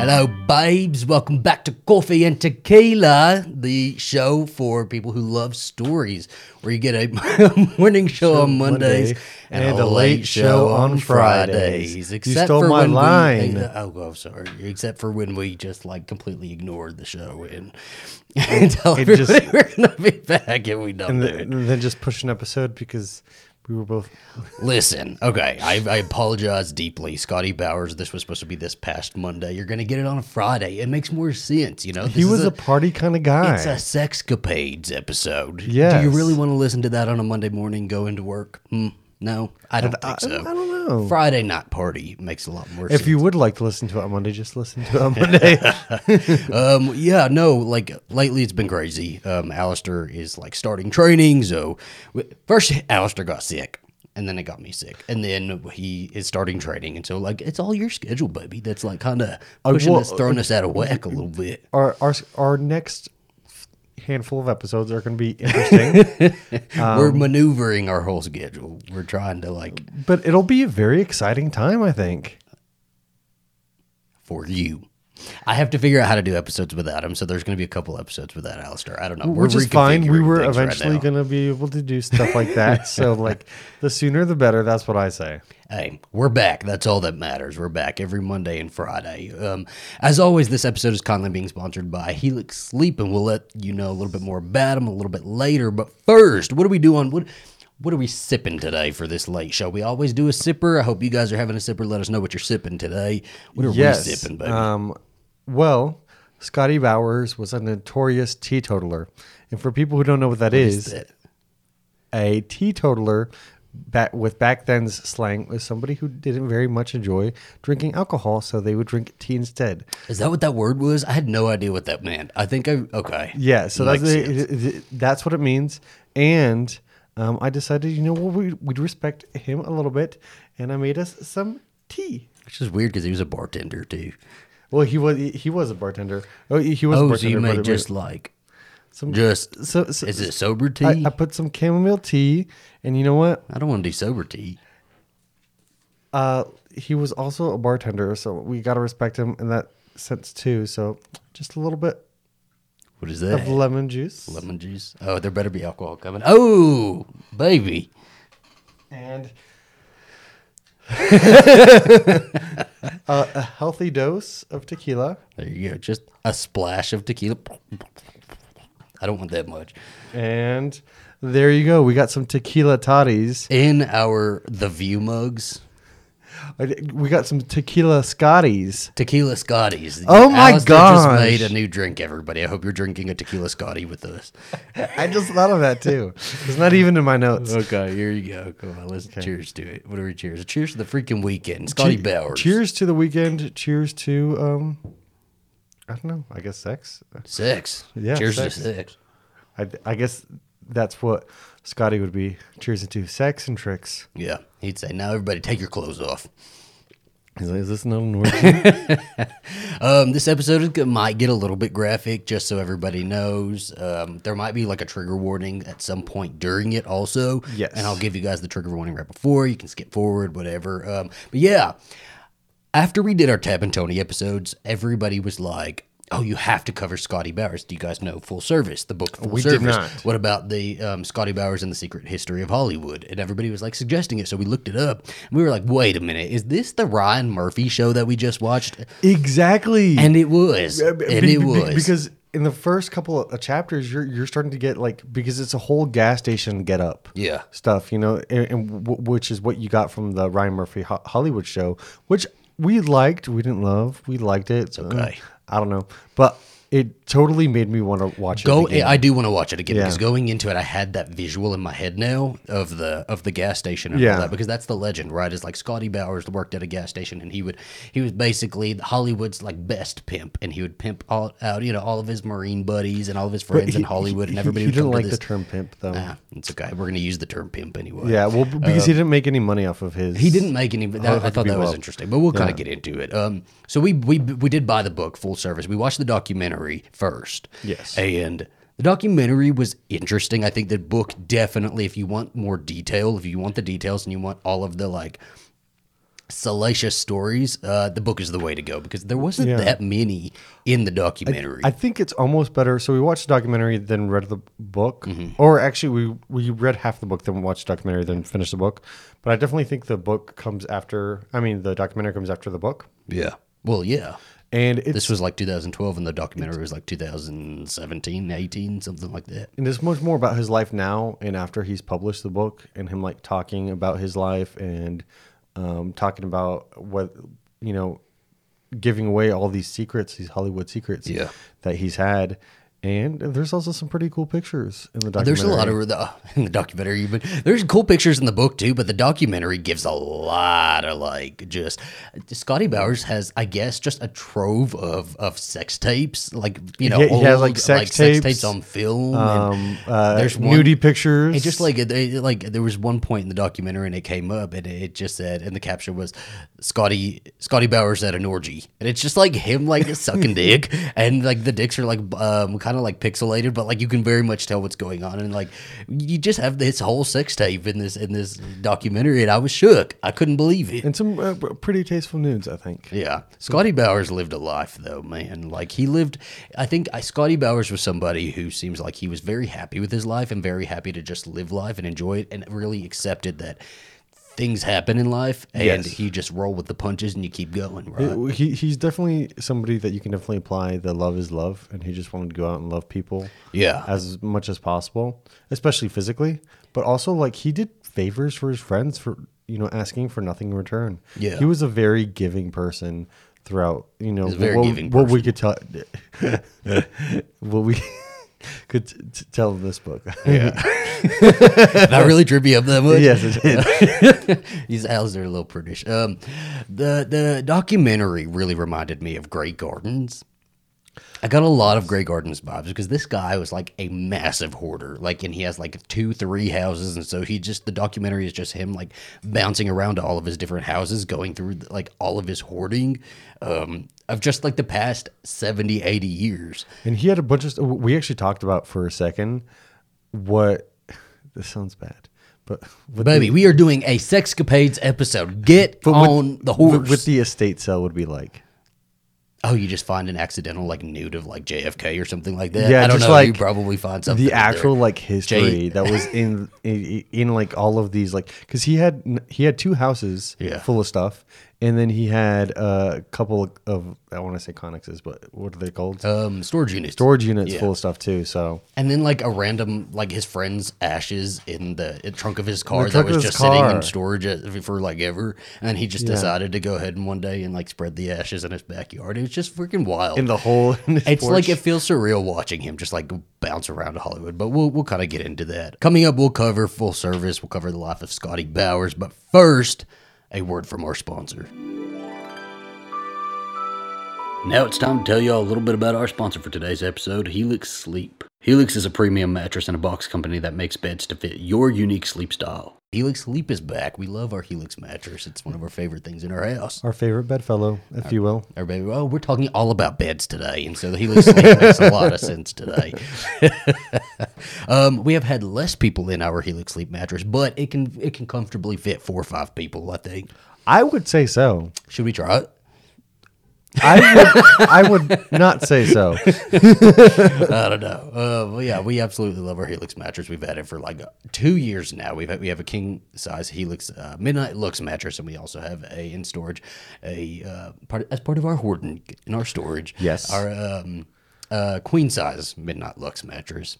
Hello, babes. Welcome back to Coffee and Tequila, the show for people who love stories, where you get a morning show on Mondays Monday and a late show on Fridays. You stole my line. We, oh, sorry. Except for when we just like completely ignored the show and, and tell It everybody just- we're gonna be back, and we don't and, it. and then just push an episode because we were both. Listen, okay, I, I apologize deeply, Scotty Bowers. This was supposed to be this past Monday. You're gonna get it on a Friday. It makes more sense, you know. He was is a, party kind of guy. It's a sexcapades episode. Yeah. Do you really want to listen to that on a Monday morning, go into work? Hmm. No, I don't I- think so. I don't know. Friday night party makes a lot more if sense. you would like to listen to it on Monday, just listen to it on Monday. um, yeah, no, like lately it's been crazy. Um, Alistair is like starting training. So first, Alistair got sick. And then it got me sick, and then he is starting training, and so like it's all your schedule, baby. That's like kind of pushing well, us, throwing us out of whack a little bit. our, our our next handful of episodes are going to be interesting, Um, We're maneuvering our whole schedule. We're trying to like but it'll be a very exciting time. I think. for you. I have to figure out how to do episodes without him, so there's going to be a couple episodes without Alistair. I don't know. We're Which is fine. We were things right eventually going to be able to do stuff like that. so, like, the sooner the better. That's what I say. Hey, we're back. That's all that matters. We're back every Monday and Friday. Um, as always, this episode is kindly being sponsored by Helix Sleep, and we'll let you know a little bit more about them a little bit later. But first, what are we doing? What what are we sipping today for this late show? We always do a sipper. I hope you guys are having a sipper. Let us know what you're sipping today. What are Yes. we sipping, baby? Um, well, Scotty Bowers was a notorious teetotaler, and for people who don't know what that is, that? a teetotaler, back with back then's slang, was somebody who didn't very much enjoy drinking alcohol, so they would drink tea instead. Is that what that word was? I had no idea what that meant. I think I okay. Yeah, so that's the, sense. it- it- that's what it means. And um, I decided, you know what, we, we'd respect him a little bit, and I made us some tea. Which is weird because he was a bartender too. Well, he was he was a bartender. Oh, he was a Oh, so bartender. you but made just like some just so, so is it sober tea? I, I put some chamomile tea, and you know what? I don't want to do sober tea. Uh, he was also a bartender, so we got to respect him in that sense too. So just a little bit What is that? of lemon juice Lemon juice. Oh, there better be alcohol coming. Oh, baby. and a, uh, a healthy dose of tequila. There you go. Just a splash of tequila. I don't want that much. And there you go. We got some tequila toddies. In our The View mugs, We got some tequila Scotties. tequila Scotties. Oh my gosh. just made a new drink, everybody. I hope you're drinking a tequila Scotty with us. I just thought of that too. It's not even in my notes. Okay, here you go. Come on, let's cheers to it. What are we cheers? Cheers to the freaking weekend. Scotty Che- Bowers. Cheers to the weekend. Cheers to um, I don't know. I guess sex. Sex. Yeah, Cheers sex. to sex. I, I guess that's what Scotty would be. Cheers to sex and tricks. Yeah. He'd say, now everybody take your clothes off. He's like, is this not an orgy? Um, this episode is, might get a little bit graphic, just so everybody knows. Um, there might be like a trigger warning at some point during it, also. Yes. and I'll give you guys the trigger warning right before. You can skip forward, whatever. Um, but yeah, after we did our Tab and Tony episodes, everybody was like, "Oh, you have to cover Scotty Bowers." Do you guys know Full Service, the book Full We did Service? not. What about the um, Scotty Bowers and the Secret History of Hollywood? And everybody was like suggesting it, so we looked it up. And we were like, "Wait a minute, is this the Ryan Murphy show that we just watched?" exactly. And it was. Uh, And be- it be- was. because in the first couple of chapters, you're you're starting to get like because it's a whole gas station get up. Yeah. stuff, you know, and, and w- which is what you got from the Ryan Murphy Ho- Hollywood show, which we liked. We didn't love. We liked it. It's okay. I don't know, but it totally made me want to watch it. Go. again. I do want to watch it again Yeah. because going into it, I had that visual in my head now of the of the gas station and all that because that's the legend, right? Is like Scotty Bowers worked at a gas station and he would he was basically Hollywood's like best pimp and he would pimp all out you know all of his marine buddies and all of his friends in Hollywood he- and everybody He, would didn't like to the term pimp though. Ah, it's okay. We're gonna use the term pimp anyway. yeah, well, because he didn't make any money off of his. He didn't make any. That, I thought that was well. interesting, but we'll kind of get into it. Um, so we we we did buy the book full service. We watched the documentary first. Yes. and the documentary was interesting. I think the book definitely, if you want more detail, if you want the details and you want all of the like salacious stories, uh, the book is the way to go because there wasn't Yeah. that many in the documentary. I think it's almost better. So we watched the documentary, then read the book, Mm-hmm. or actually we we read half the book, then watched the documentary, then finished the book. But I definitely think the book comes after. I mean, the documentary comes after the book, yeah. Well, yeah. And This was like 2012, and the documentary was like 2017, 18, something like that. and it's much more about his life now and after he's published the book, and him like talking about his life and um, talking about what you know, giving away all these secrets, these Hollywood secrets, Yeah. that he's had. And there's also some pretty cool pictures in the documentary. There's a lot of the in the documentary, but there's cool pictures in the book too. But the documentary gives a lot of like just Scotty Bowers has, I guess, just a trove of of sex tapes, like you know, He- he has, like, old, sex tapes. tapes, on film. and um, uh, there's one- nudie pictures. It just like it- like there was one point in the documentary and it came up and it just said and the caption was Scotty Scotty Bowers at an orgy and it's just like him like sucking dick and like the dicks are like um kind of like pixelated but like you can very much tell what's going on and like you just have this whole sex tape in this in this documentary and I was shook I couldn't believe it and some uh, pretty tasteful nudes, I think. yeah, Scotty Bowers lived a life though, man. Like he lived. I think I, Scotty Bowers was somebody who seems like he was very happy with his life and very happy to just live life and enjoy it, and really accepted that things happen in life, and Yes. he just roll with the punches and you keep going. Right? He he's definitely somebody that you can definitely apply the love is love, and he just wanted to go out and love people Yeah. as much as possible, especially physically, but also like he did favors for his friends for you know asking for nothing in return. Yeah. he was a very giving person throughout. You know, He's a very what, what we could tell, what we could t- t- tell this book. Yeah. Not really you up that much. yes, it did. These owls are a little prudish. Um, the the documentary really reminded me of Grey Gardens. I got a lot of Grey Gardens vibes because this guy was like a massive hoarder, like, and he has like two, three houses, and so he just the documentary is just him like bouncing around to all of his different houses, going through like all of his hoarding um, of just like the past 70, 80 years. And he had a bunch of. We actually talked about for a second what this sounds bad, but Baby, the, we are doing a Sexcapades episode. Get but with- on the horse. With the estate sale would be like. Oh, you just find an accidental like nude of like JFK or something like that. Yeah, I don't just know. you probably find something. the actual like history Jay- that was in, in in like all of these like because he had he had two houses Yeah. full of stuff and then he had a couple of I want to say connexes but what are they called um storage units. storage units yeah. full of stuff too so and then like a random like his friend's ashes in the, in trunk of his car that was just sitting in storage uh, for like ever, and he just Yeah. decided to go ahead and one day and like spread the ashes in his backyard. It was just freaking wild. in the whole in It's like it feels surreal watching him just like bounce around to Hollywood, but we'll we'll kind of get into that. Coming up, we'll cover full service. We'll cover the life of Scotty Bowers, but first, a word from our sponsor. Now it's time to tell you all a little bit about our sponsor for today's episode, Helix Sleep. Helix is a premium mattress and a box company that makes beds to fit your unique sleep style. Helix Sleep is back. We love our Helix mattress. It's one of our favorite things in our house. our favorite bedfellow if you will Everybody, well, we're talking all about beds today, and so the Helix Sleep makes a lot of sense today. um, we have had less people in our Helix Sleep mattress, but it can it can comfortably fit four or five people. I think. I would say so Should we try it? I would I would not say so I don't know. Uh, well, yeah, we absolutely love our Helix mattress. We've had it for like two years now. We've had, we have a king size Helix uh, Midnight Luxe mattress, and we also have a in storage a uh, part as part of our hoarding in our storage. Yes. our um, uh, queen size Midnight Luxe mattress.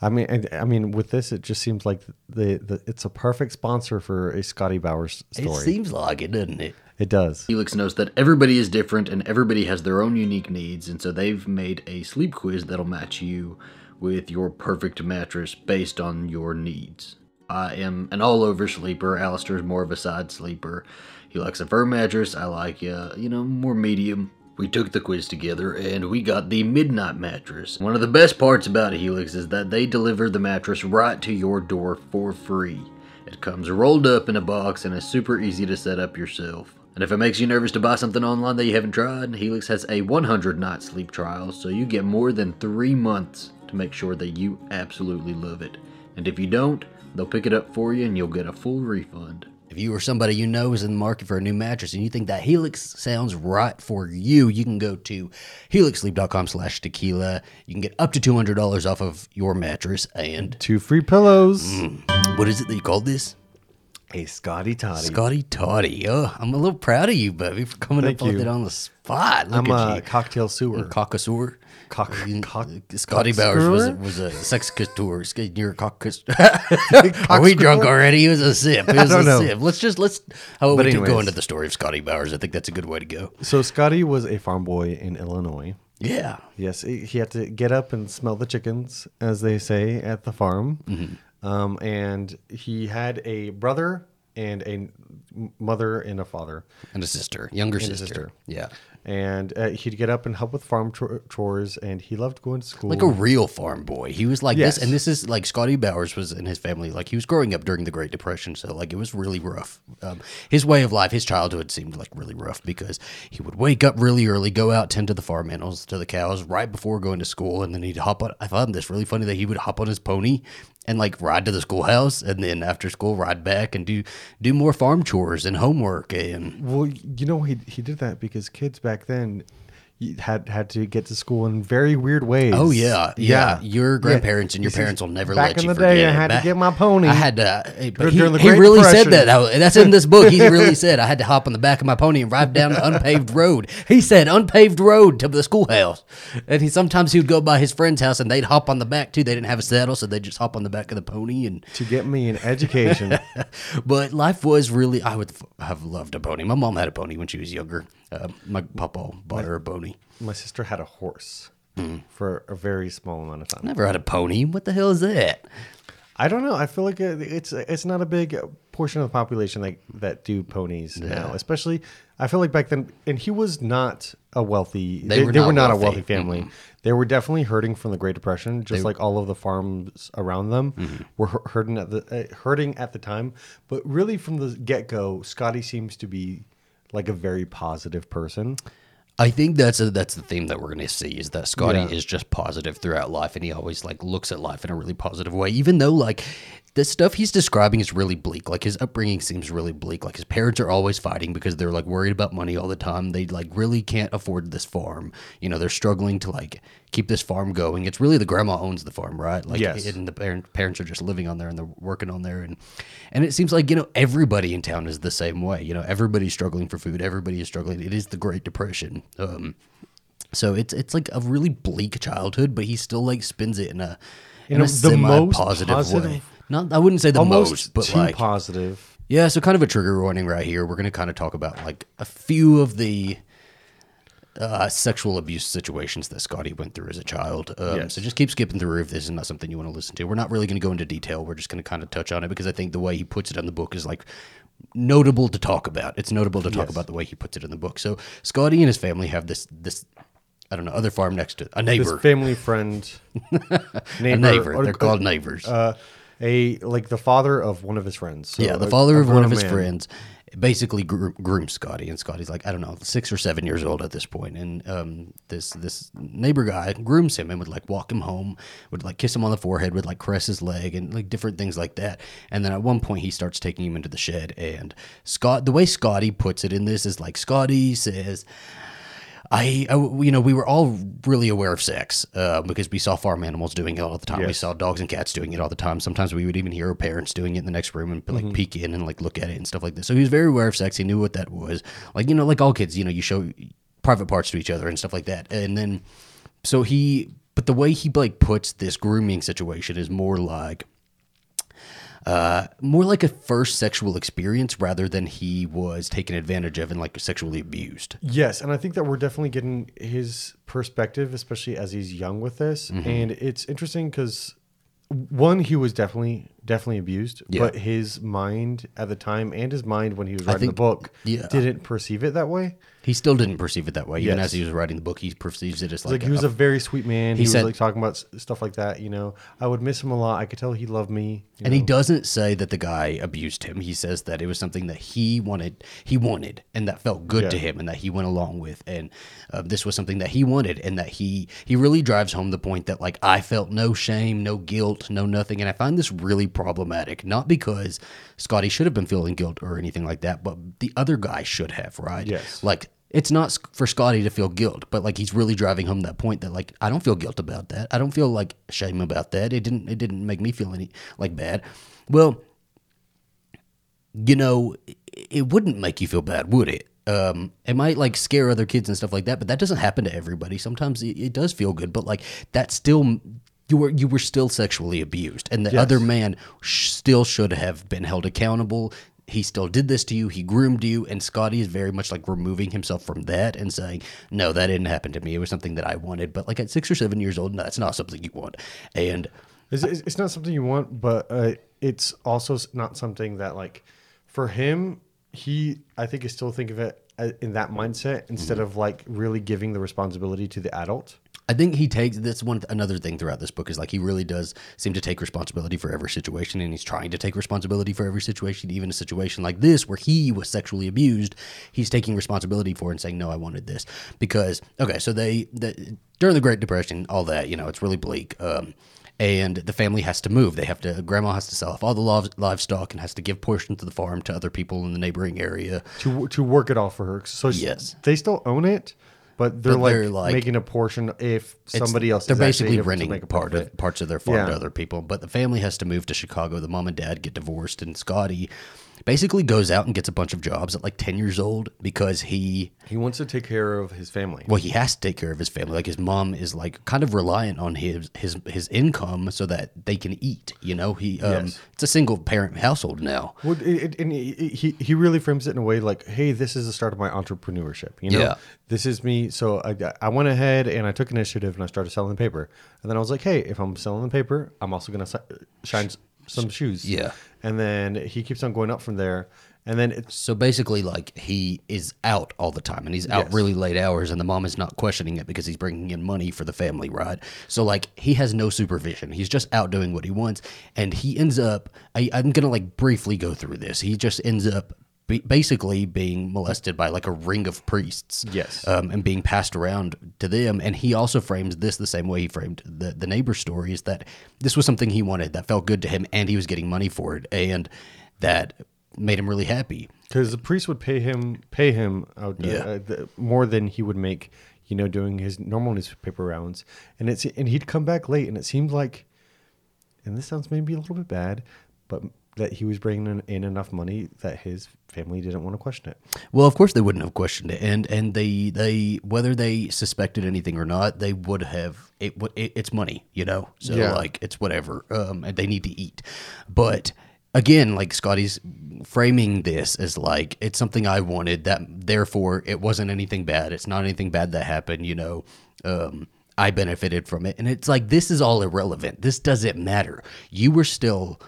I mean, I, I mean, with this, it just seems like the, the it's a perfect sponsor for a Scotty Bowers story. It seems like it, doesn't it? It does. Helix knows that everybody is different and everybody has their own unique needs, and so they've made a sleep quiz that'll match you with your perfect mattress based on your needs. I am an all over sleeper. Alistair's more of a side sleeper. He likes a firm mattress. I like, uh, you know, more medium. We took the quiz together and we got the Midnight Mattress. One of the best parts about Helix is that they deliver the mattress right to your door for free. It comes rolled up in a box and is super easy to set up yourself. And if it makes you nervous to buy something online that you haven't tried, Helix has a 100 night sleep trial, so you get more than three months to make sure that you absolutely love it. And if you don't, they'll pick it up for you and you'll get a full refund. You or somebody you know is in the market for a new mattress and you think that Helix sounds right for you, you can go to helixsleep.com slash tequila. You can get up to $200 off of your mattress. And Two free pillows. Mm. what is it that you called this? A Scotty Toddy. Scotty Toddy. Oh, I'm a little proud of you, baby, for coming Thank up with it on the spot. Look I'm at a you. cocktail sewer. Caucasour. Cock, cock, Scotty Bowers was a, was a sex couture. You're a cock. Are we drunk already? It was a sip. It was don't a know. sip. Let's just let's. How about But we can go into the story of Scotty Bowers? I think that's a good way to go. So Scotty was a farm boy in Illinois. Yeah. Yes, he he had to get up and smell the chickens, as they say at the farm. Mm-hmm. Um, and he had a brother and a mother and a father. And a sister, younger sister. sister. Yeah. And uh, he'd get up and help with farm chor- chores, and he loved going to school. Like a real farm boy. He was like Yes. this, and this is like Scotty Bowers was in his family. Like he was growing up during the Great Depression, so like it was really rough. Um, his way of life, his childhood seemed like really rough because he would wake up really early, go out, tend to the farm animals, to the cows, right before going to school, and then he'd hop on. I found this really funny that he would hop on his pony and like ride to the schoolhouse, and then after school ride back and do do more farm chores and homework and Well, you know he he did that because kids back then had had to get to school in very weird ways. Oh yeah, yeah. Your grandparents and your parents will never Back let you forget. Back in the day, I had Back- to get my pony. I had to. hey, But he, he really Depression. said that. That's in this book. He really said I had to hop on the back of my pony and ride down the unpaved road. He said unpaved road to the schoolhouse, and he sometimes he would go by his friend's house and they'd hop on the back too. They didn't have a saddle, so they would just hop on the back of the pony and. to get me an education. But life was really. I would have loved a pony. My mom had a pony when she was younger. Uh, my papa bought her a pony. my sister had a horse Hmm. for a very small amount of time. Never had a pony. What the hell is that? I don't know. I feel like it's it's not a big portion of the population like that do ponies now. Especially, I feel like back then, and he was not a wealthy. They, were they were not not a wealthy. family. They were definitely hurting from the Great Depression, just like all of the farms around them Mm-hmm. were hurting at the uh, hurting at the time. But really, from the get go, Scotty seems to be like a very positive person. I think that's a, that's the theme that we're going to see is that Scotty Yeah. is just positive throughout life, and he always like looks at life in a really positive way, even though like the stuff he's describing is really bleak. Like his upbringing seems really bleak. Like his parents are always fighting because they're like worried about money all the time. They like really can't afford this farm. You know, they're struggling to like keep this farm going. It's really the grandma owns the farm, right? Like, Yes. and the parent, parents are just living on there and they're working on there, and and it seems like you know everybody in town is the same way. You know, everybody's struggling for food. Everybody is struggling. It is the Great Depression. Um, so it's it's like a really bleak childhood, but he still like spins it in a in, In a, a- the most positive, way. Not I wouldn't say the Almost most, but too like positive. yeah. So kind of a trigger warning right here. We're gonna kind of talk about like a few of the uh, sexual abuse situations that Scotty went through as a child. Um, Yes. So just keep skipping through if this is not something you want to listen to. We're not really going to go into detail. We're just going to kind of touch on it because I think the way he puts it in the book is like notable to talk about. It's notable to talk Yes. about the way he puts it in the book. So Scotty and his family have this this I don't know other farm next to a neighbor. family friend, neighbor, a neighbor. or- They're called neighbors. uh, a like the father of one of his friends. So yeah, the a- father a of one of his man. friends basically gro- grooms Scotty, and Scotty's like I don't know six or seven years old at this point, and um, this this neighbor guy grooms him and would like walk him home, would like kiss him on the forehead, would like caress his leg, and like different things like that. And then at one point he starts taking him into the shed, and Scott, the way Scotty puts it in this is like Scotty says. I, I- you know, we were all really aware of sex uh, because we saw farm animals doing it all the time. We saw dogs and cats doing it all the time. Sometimes we would even hear our parents doing it in the next room and like peek in and like look at it and stuff like this. So he was very aware of sex. He knew what that was. Like you know, like all kids, you know, you show private parts to each other and stuff like that. And then, so he, but the way he like puts this grooming situation is more like uh, more like a first sexual experience rather than he was taken advantage of and like sexually abused. Yes, and I think that we're definitely getting his perspective, especially as he's young with this. Mm-hmm. And it's interesting because one, he was definitely definitely abused, Yeah. but his mind at the time and his mind when he was writing think- the book yeah. didn't perceive it that way. He still didn't perceive it that way. Even as he was writing the book, he perceives it as Like, like, he was a very sweet man. He, he was like talking about stuff like that. You know, I would miss him a lot. I could tell he loved me. and he doesn't say that the guy abused him. He says that it was something that he wanted, he wanted, and that felt good to him, and that he went along with. And uh, this was something that he wanted, and that he he really drives home the point that like I felt no shame, no guilt, no nothing. And I find this really problematic. Not because Scotty should have been feeling guilt or anything like that, but the other guy should have, right? Yes. Like it's not for Scotty to feel guilt, but like he's really driving home that point that like I don't feel guilt about that. I don't feel like shame about that. It didn't it didn't make me feel any like bad. Well, you know, it- wouldn't make you feel bad, would it? Um, it might like scare other kids and stuff like that, but that doesn't happen to everybody. Sometimes it, it does feel good, but like that still you were you were still sexually abused, and the Yes. other man sh- still should have been held accountable. He still did this to you. He groomed you, and Scotty is very much like removing himself from that and saying, "No, that didn't happen to me. It was something that I wanted." But like at six or seven years old, no, that's not something you want. And It's, it's it's not something you want, but uh, it's also not something that like for him, he I think is still think of it uh, in that mindset instead Mm-hmm. of like really giving the responsibility to the adult. I think he takes this one another thing throughout this book is like he really does seem to take responsibility for every situation, and he's trying to take responsibility for every situation, even a situation like this where he was sexually abused. He's taking responsibility for and saying, "No, I wanted this." Because okay, so they the, during the Great Depression, all that you know, it's really bleak. Um, and the family has to move. They have to. Grandma has to sell off all the live- livestock and has to give portions of the farm to other people in the neighboring area. to to work it all for her. So she- Yes. they still own it, but they're, But like, they're, like- making a portion if It's- somebody else. They're is actually basically able to renting make a part profit. of parts of their farm to Yeah. other people. But the family has to move to Chicago. The mom and dad get divorced, and Scotty basically goes out and gets a bunch of jobs at like ten years old because he He wants to take care of his family. well he has to take care of his family. Like his mom is like kind of reliant on his his his income so that they can eat. You know, he um, Yes. it's a single parent household now. Well, it, it, and he he he really frames it in a way like, "Hey, this is the start of my entrepreneurship." You know, Yeah. this is me. So I I went ahead and I took initiative and I started selling the paper. And then I was like, "Hey, if I'm selling the paper, I'm also gonna si- shine s- some shoes." Yeah. And then he keeps on going up from there. And then it's So basically, like he is out all the time, and he's out Yes. really late hours, and the mom is not questioning it because he's bringing in money for the family, right? So like he has no supervision; he's just out doing what he wants, and he ends up. I, I'm gonna like briefly go through this. He just ends up. Be, basically being molested by like a ring of priests Yes. um, and being passed around to them and he also frames this the same way he framed the, the neighbor story is that this was something he wanted that felt good to him and he was getting money for it and that made him really happy because the priest would pay him pay him out, uh, Yeah. uh, the, more than he would make, you know, doing his normal newspaper rounds. And it's and he'd come back late, and it seemed like, and this sounds maybe a little bit bad, but that he was bringing in, in enough money that his family didn't want to question it. Well, of course they wouldn't have questioned it, and and they they whether they suspected anything or not, they would have it. it it's money, you know. So Yeah. like it's whatever, um, and they need to eat. But again, like Scotty's framing this as like it's something I wanted. That therefore it wasn't anything bad. It's not anything bad that happened. You know. Um, I benefited from it, and it's like this is all irrelevant. This doesn't matter. You were still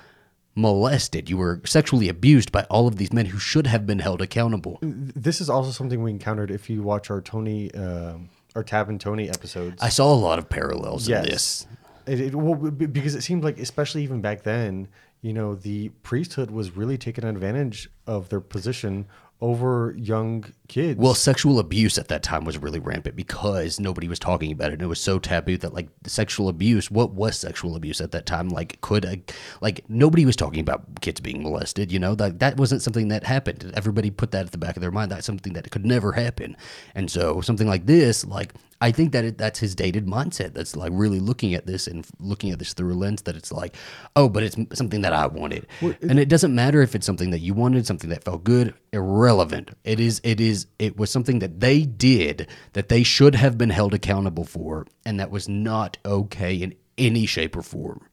molested. You were sexually abused by all of these men who should have been held accountable. This is also something we encountered if you watch our Tony, um our Tab and Tony episodes. I saw a lot of parallels yes. in this. It, it, well, because it seemed like, especially even back then, you know, the priesthood was really taking advantage of their position over young kids. Well, sexual abuse at that time was really rampant because nobody was talking about it. And it was so taboo that like sexual abuse, what was sexual abuse at that time? Like could a, like nobody was talking about kids being molested, you know? Like that wasn't something that happened. Everybody put that at the back of their mind. That's something that could never happen. And so something like this, like I think that it, that's his dated mindset. That's like really looking at this and looking at this through a lens that it's like, oh, but it's something that I wanted, and it doesn't matter if it's something that you wanted, something that felt good, irrelevant. It is, it is, it was something that they did that they should have been held accountable for, and that was not okay in any shape or form.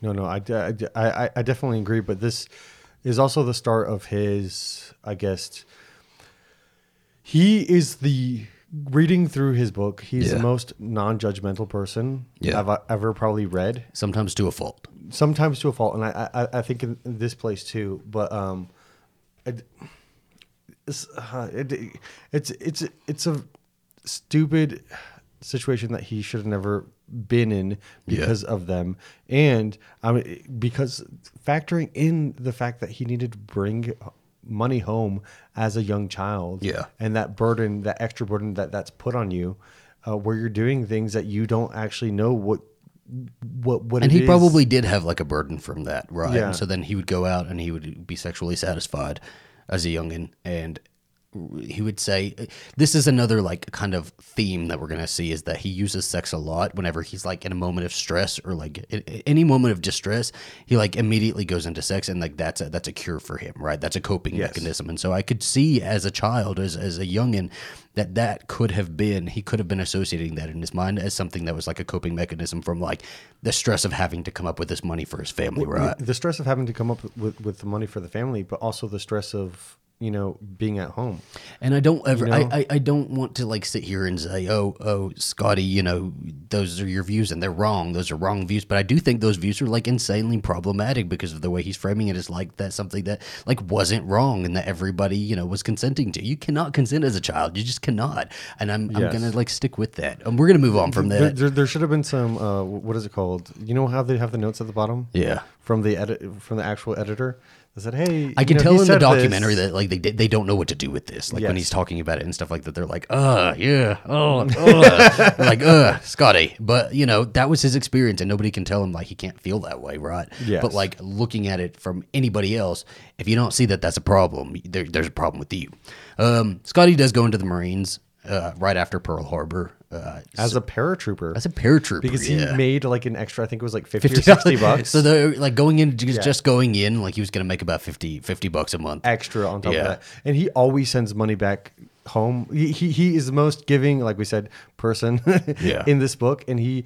No, no, I, I, I, I definitely agree. But this is also the start of his, I guess. He is the reading through his book. He's Yeah. the most non-judgmental person Yeah. I've uh, ever probably read. Sometimes to a fault. Sometimes to a fault, and I, I, I think in this place too. But um, it, it's, uh, it, it's it's it's a stupid situation that he should have never been in Yeah. because of them and I mean because factoring in the fact that he needed to bring money home as a young child Yeah. and that burden that extra burden that that's put on you uh, where you're doing things that you don't actually know what what what and he is- probably did have like a burden from that, right? Yeah. And so then he would go out and he would be sexually satisfied as a youngin, and he would say, "This is another like kind of theme that we're gonna see is that he uses sex a lot whenever he's like in a moment of stress or like any moment of distress. He like immediately goes into sex, and like that's a that's a cure for him, right? That's a coping Yes. mechanism. And so I could see as a child, as as a youngin, that that could have been he could have been associating that in his mind as something that was like a coping mechanism from like the stress of having to come up with this money for his family, right? the stress of having to come up with with the money for the family, but also the stress of you know being at home. And I don't ever, You know? I, I, I don't want to like sit here and say, oh, oh, Scotty, you know, those are your views and they're wrong. Those are wrong views. But I do think those views are like insanely problematic because of the way he's framing it is like that's something that like wasn't wrong and that everybody, you know, was consenting to. You cannot consent as a child. You just cannot. And I'm, I'm going to like stick with that. And we're to move on from There, that. there, there should have been some. Uh, what is it called? You know how they have the notes at the bottom? Yeah. From the edit from the actual editor. They said, "Hey, I you can know, tell in the said this." documentary that like they they don't know what to do with this. Like when he's talking about it and stuff like that, they're like, "Uh, yeah, oh, uh. Like, uh, Scotty." But you know that was his experience, and nobody can tell him like he can't feel that way, right? Yes. But like looking at it from anybody else, if you don't see that that's a problem, there, there's a problem with you. Um, Scotty does go into the Marines uh, right after Pearl Harbor uh, as a paratrooper. as a paratrooper because yeah. he made like an extra. I think it was like fifty, or sixty bucks. so they're like going in, just, Yeah. just going in, like he was going to make about 50, 50 bucks a month. extra on top Yeah. of that. And he always sends money back home. He, he, he is the most giving, like we said, person Yeah. in this book. And he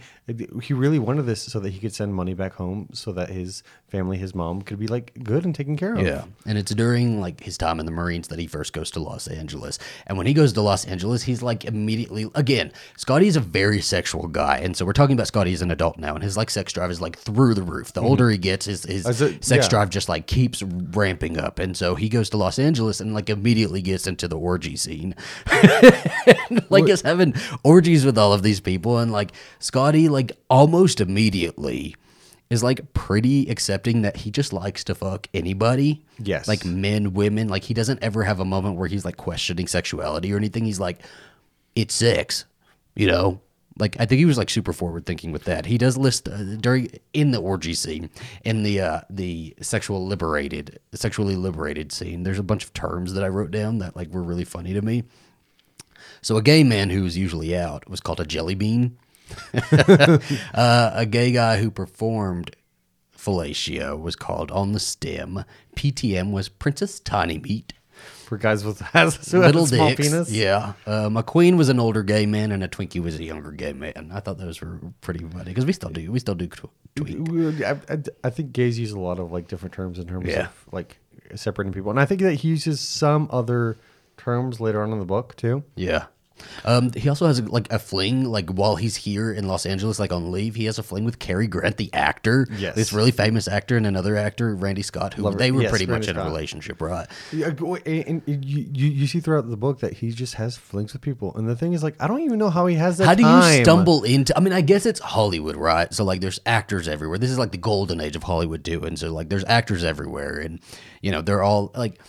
he really wanted this so that he could send money back home so that his family, his mom, could be like good and taken care of. Yeah, and it's during like his time in the Marines that he first goes to Los Angeles. And when he goes to Los Angeles, he's like immediately again. Scotty's a very sexual guy, and so we're talking about Scotty as an adult now, and his like sex drive is like through the roof. The mm-hmm. older he gets, his his it- sex yeah. drive just like keeps ramping up, and so he goes to Los Angeles and like immediately gets into the orgy scene. like is having with all of these people and like Scotty like almost immediately is like pretty accepting that he just likes to fuck anybody. Yes. Like men, women. Like he doesn't ever have a moment where he's like questioning sexuality or anything. He's like, it's sex, you know? Like I think he was like super forward thinking with that. He does list uh, during in the orgy scene, in the uh, the sexual liberated, sexually liberated scene. There's a bunch of terms that I wrote down that like were really funny to me. So a gay man who was usually out was called a jelly bean. uh, a gay guy who performed fellatio was called on the stem. PTM was Princess Tiny Meat. For guys with has who Little small dicks. penis. Yeah. Um, a queen was an older gay man and a Twinkie was a younger gay man. I thought those were pretty funny because we still do. We still do twink. I, I, I think gays use a lot of like different terms in terms Yeah. of like separating people, and I think that he uses some other terms later on in the book too. Yeah. Um, he also has like a fling, like while he's here in Los Angeles, like on leave, he has a fling with Cary Grant, the actor. Yes. This really famous actor and another actor, Randy Scott, who Love- they were yes, pretty Randy much in a relationship, right? Yeah, and, and you, you you see throughout the book that he just has flings with people, and the thing is, like, I don't even know how he has that. How do time. you stumble into? I mean, I guess it's Hollywood, right? So like, there's actors everywhere. This is like the golden age of Hollywood too, and so like, there's actors everywhere, and you know, they're all like.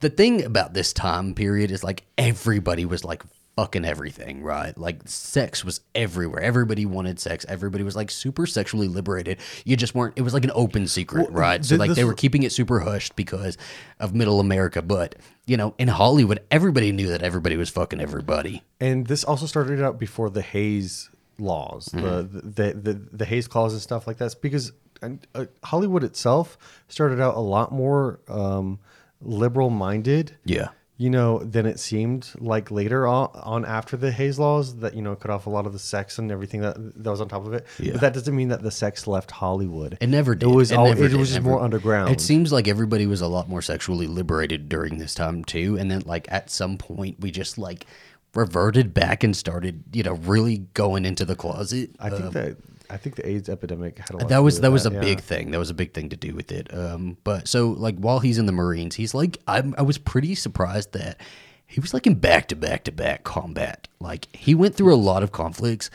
The thing about this time period is like everybody was like fucking everything, right? Like sex was everywhere. Everybody wanted sex. Everybody was like super sexually liberated. You just weren't. It was like an open secret, Well, right? So th- like they were keeping it super hushed because of Middle America, but you know, in Hollywood, everybody knew that everybody was fucking everybody. And this also started out before the Hays laws, Mm-hmm. the, the the the Hays clause and stuff like that, because and, uh, Hollywood itself started out a lot more um, liberal minded. Yeah. You know, than it seemed like later on, on after the Hays laws that you know cut off a lot of the sex and everything that that was on top of it. Yeah. But that doesn't mean that the sex left Hollywood. It never did. It was all, never it did, was just more underground. It seems like everybody was a lot more sexually liberated during this time too, and then like at some point we just like reverted back and started, you know, really going into the closet. I think um, that I think the AIDS epidemic had a lot. that was that was a yeah. big thing. That was a big thing to do with it. Um, but so like while he's in the Marines, he's like I'm, I was pretty surprised that he was like in back to back to back combat. Like he went through a lot of conflicts.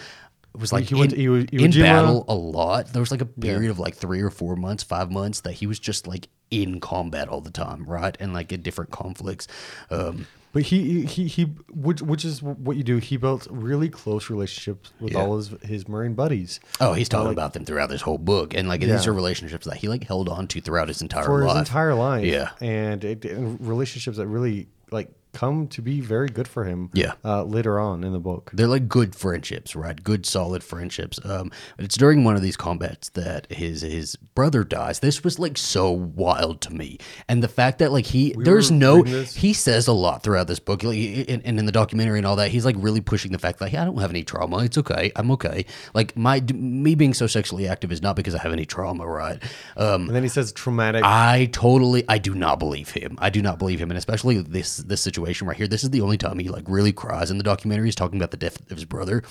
It was like he went in, to Iwo- Iwo Jima. battle a lot. There was like a period of like three or four months, five months that he was just like in combat all the time, right? And like in different conflicts. Um, But he he he which which is what you do. He built really close relationships with Yeah. all his his marine buddies oh, he's talking uh, about them throughout this whole book, and like these are relationships that he like held on to throughout his entire for life. his entire life. Yeah. and, it, and relationships that really like come to be very good for him. Yeah. uh, later on in the book. They're like good friendships, right? Good, solid friendships. Um, it's during one of these combats that his his brother dies. This was like so wild to me, and the fact that like he there's no he says a lot throughout this book, like, and, and in the documentary and all that, he's like really pushing the fact that hey, I don't have any trauma. It's okay. I'm okay. Like my me being so sexually active is not because I have any trauma, right? Um, And then he says traumatic. I totally, I do not believe him. I do not believe him, and especially this this situation right here. This is the only time he like really cries in the documentary. He's talking about the death of his brother.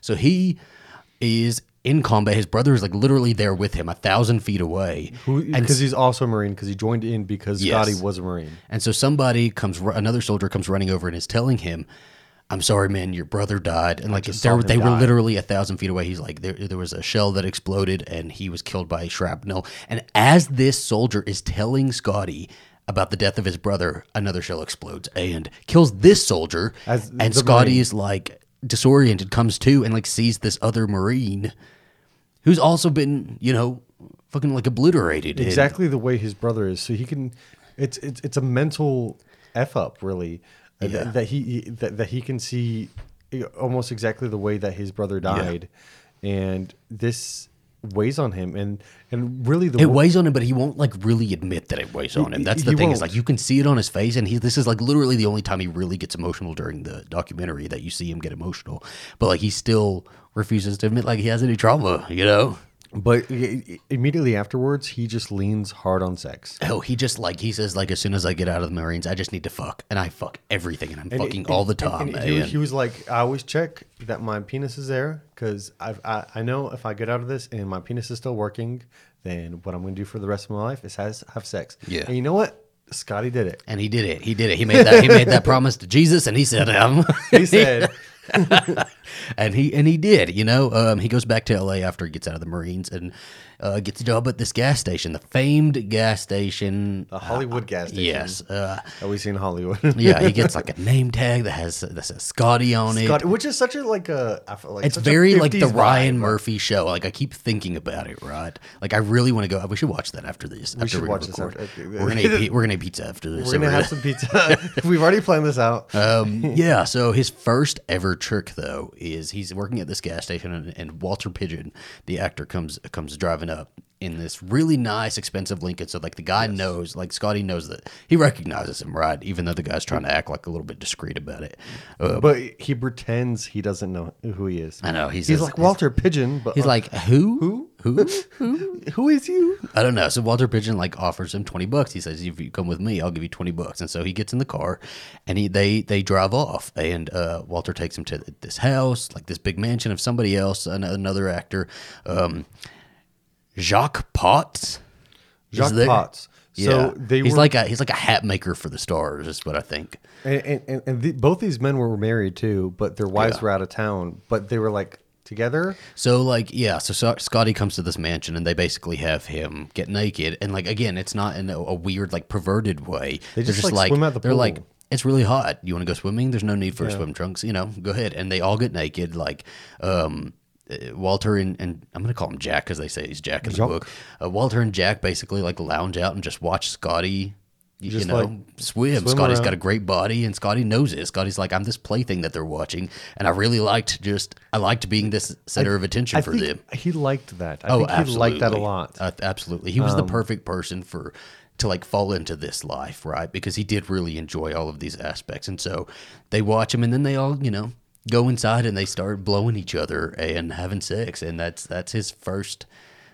So he is in combat. His brother is like literally there with him, a thousand feet away. and because he's also a marine because he joined in because Yes. Scotty was a marine. and so somebody comes, another soldier comes running over and is telling him, "I'm sorry, man, your brother died." And like they were, him they were die. literally a thousand feet away. He's like, there, there was a shell that exploded, and he was killed by shrapnel. And as this soldier is telling Scotty about the death of his brother, another shell explodes and kills this soldier. As and Scotty is like disoriented, comes to, and like sees this other marine, who's also been, you know, fucking like obliterated. And- exactly the way his brother is. So he can, it's it's it's a mental f up really uh, Yeah. that, that he that, that he can see uh, almost exactly the way that his brother died, and this weighs on him and and really the It wo- weighs on him, but he won't like really admit that it weighs on him. That's the he thing. Is won't. like you can see it on his face, and he. This is like literally the only time he really gets emotional during the documentary that you see him get emotional. But like he still refuses to admit like he has any trauma. You know. But immediately afterwards he just leans hard on sex. Oh, he just like he says like as soon as I get out of the Marines, I just need to fuck, and I fuck everything, and I'm And- fucking and- all the time. and he, was, he was like, I always check that my penis is there because I I know if I get out of this and my penis is still working, then what I'm going to do for the rest of my life is has, have sex. Yeah. And you know what? Scotty did it. and he did it. He did it. He made that. He made that promise to Jesus, and he said, um, He said, and he and he did. You know, um, he goes back to L.A. after he gets out of the Marines and uh, gets a job at this gas station, the famed gas station. the Hollywood gas station. Yes, uh, That we see in Hollywood. yeah. He gets like a name tag that has that says Scotty on it. Scotty, which is such a like a like it's very like the Ryan vibe. Murphy show. Like I keep thinking about it, right? Like I really want to go. We should watch that after this. after should watch this record. after- okay. We're gonna eat, we're gonna eat pizza after this. We're gonna have some pizza. We've already planned this out. Um, yeah. So his first ever trick, though, is he's working at this gas station, and, and Walter Pidgeon, the actor, comes comes driving up in this really nice, expensive Lincoln. So like the guy knows, like Scotty knows that he recognizes him, right? Even though the guy's trying to act like a little bit discreet about it. Uh, but he pretends he doesn't know who he is. I know he He's says- like Walter Pidgeon, but he's uh, like, who? Who? Who? who who is you? I don't know. So Walter Pidgeon like offers him twenty bucks. He says, "If you come with me, I'll give you twenty bucks." And so he gets in the car, and he they they drive off. And uh, Walter takes him to this house, like this big mansion of somebody else, another actor, um, Jacques Potts. Jacques there. Potts. So yeah, they he's were- like a he's like a hat maker for the stars. Is what I think. And and, and, the, both these men were married too, but their wives Yeah. were out of town. But they were like together. So like yeah, so, Scotty comes to this mansion and they basically have him get naked and like again, it's not in a, a weird like perverted way. They They're just, like, swim at the they're pool. like it's really hot. You want to go swimming? There's no need for swim trunks. You know, go ahead. And they all get naked. Like um, Walter and, and I'm gonna call him Jack because they say he's Jack in the book. Uh, Walter and Jack basically like lounge out and just watch Scotty. You Just, know, like, swim. swim Scotty's around. got a great body, and Scotty knows it. Scotty's like, I'm this plaything that they're watching, and I really liked just, I liked being this center of attention I for think them. he liked that. I Oh, think absolutely. he liked that a lot. Um, Uh, absolutely, he was the perfect person for to like fall into this life, right? Because he did really enjoy all of these aspects, and so they watch him, and then they all, you know, go inside and they start blowing each other and having sex, and that's that's his first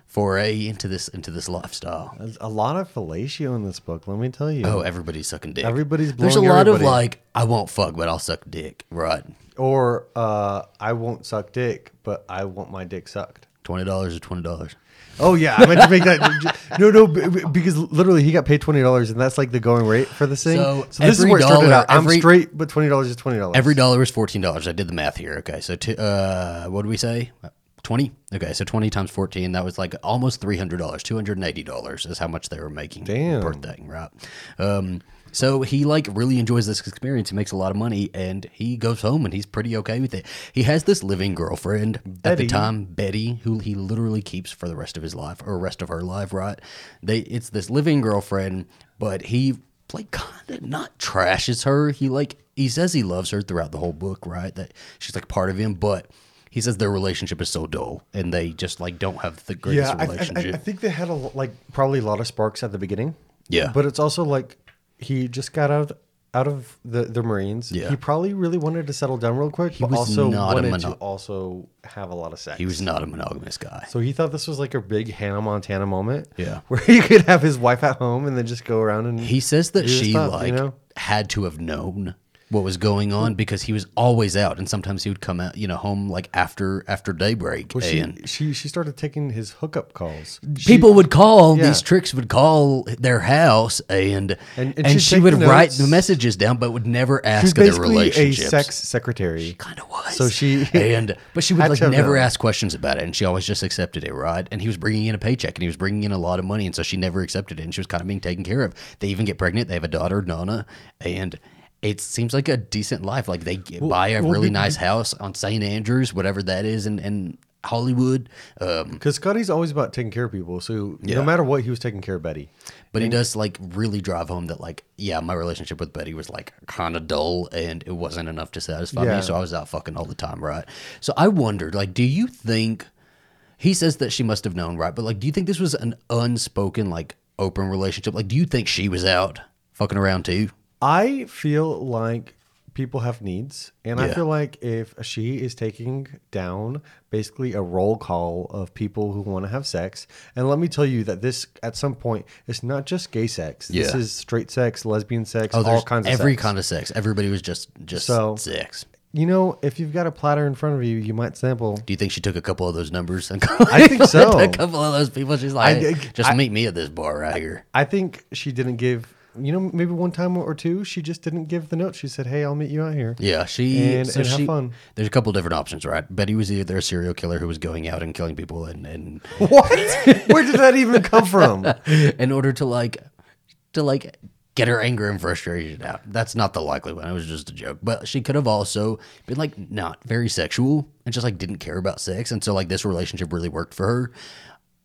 foray into this into this lifestyle. There's a lot of fellatio in this book. Let me tell you. Oh, everybody's sucking dick. Everybody's blowing There's a lot of like, I won't fuck, but I'll suck dick, right? Or uh, I won't suck dick, but I want my dick sucked. Twenty dollars or twenty dollars. Oh yeah, I meant to make that. no, no, because literally he got paid twenty dollars, and that's like the going rate for this thing. So So, this is where it started dollar- out. I'm every- straight, but twenty dollars is twenty dollars. Every dollar is fourteen dollars. I did the math here. Okay, so t- uh, what did we say? Twenty. Okay, so twenty times fourteen. That was like almost three hundred dollars. Two hundred and eighty dollars is how much they were making Damn. per thing, right? Um, so he like really enjoys this experience. He makes a lot of money, and he goes home and he's pretty okay with it. He has this living girlfriend at Betty. the time, Betty, who he literally keeps for the rest of his life or rest of her life, right? They it's this living girlfriend, but he like kind of not trashes her. He like he says he loves her throughout the whole book, right? That she's like part of him, but he says their relationship is so dull and they just like don't have the greatest yeah, I, I, relationship. I think they had a like probably a lot of sparks at the beginning. Yeah. but it's also like he just got out of out of the the Marines. Yeah. he probably really wanted to settle down real quick, but was also not a wanted mono- to also have a lot of sex. he was not a monogamous guy. So he thought this was like a big Hannah Montana moment. Yeah. Where he could have his wife at home and then just go around and He says that do she stuff, like you know? had to have known what was going on because he was always out and sometimes he would come out, you know, home like after after daybreak Well, she, and she she started taking his hookup calls. She- people would call Yeah. these tricks would call their house and And- and, and she would the write the messages down but would never ask of their basically a sex secretary. kind of was. So she- and but she would like never known. ask questions about it, and she always just accepted it, right? And he was bringing in a paycheck, and he was bringing in a lot of money, and so she never accepted it, and she was kind of being taken care of. They even get pregnant. They have a daughter, Nana, and. It seems like a decent life. Like they get, buy a well, really nice house on St. Andrews, whatever that is, in, in Hollywood. Um, Because Scotty's always about taking care of people. So Yeah. no matter what, he was taking care of Betty. But he does like really drive home that like, yeah, my relationship with Betty was like kind of dull and it wasn't enough to satisfy Yeah. me. So I was out fucking all the time, right? So I wondered, like, do you think he says that she must have known, right? But like, do you think this was an unspoken, like, open relationship? Like, do you think she was out fucking around too? I feel like people have needs, and I Yeah. feel like if she is taking down basically a roll call of people who want to have sex, and let me tell you that this at some point it's not just gay sex. This Yeah. is straight sex, lesbian sex, Oh, all kinds of every sex. kind of sex. Everybody was just just So- sex. You know, if you've got a platter in front of you, you might sample. Do you think she took a couple of those numbers and I think so. a couple of those people? She's like, I- "Hey, just I- meet me at this bar right here. I think she didn't give. You know, maybe one time or two, she just didn't give the note. She said, "Hey, I'll meet you out here." Yeah, she And- so and have fun. There's a couple different options, right? Betty was either a serial killer who was going out and killing people, and, and What? Where did that even come from? in order to like to like get her anger and frustration out. That's not the likely one. It was just a joke. But she could have also been like not very sexual and just like didn't care about sex, and so like this relationship really worked for her,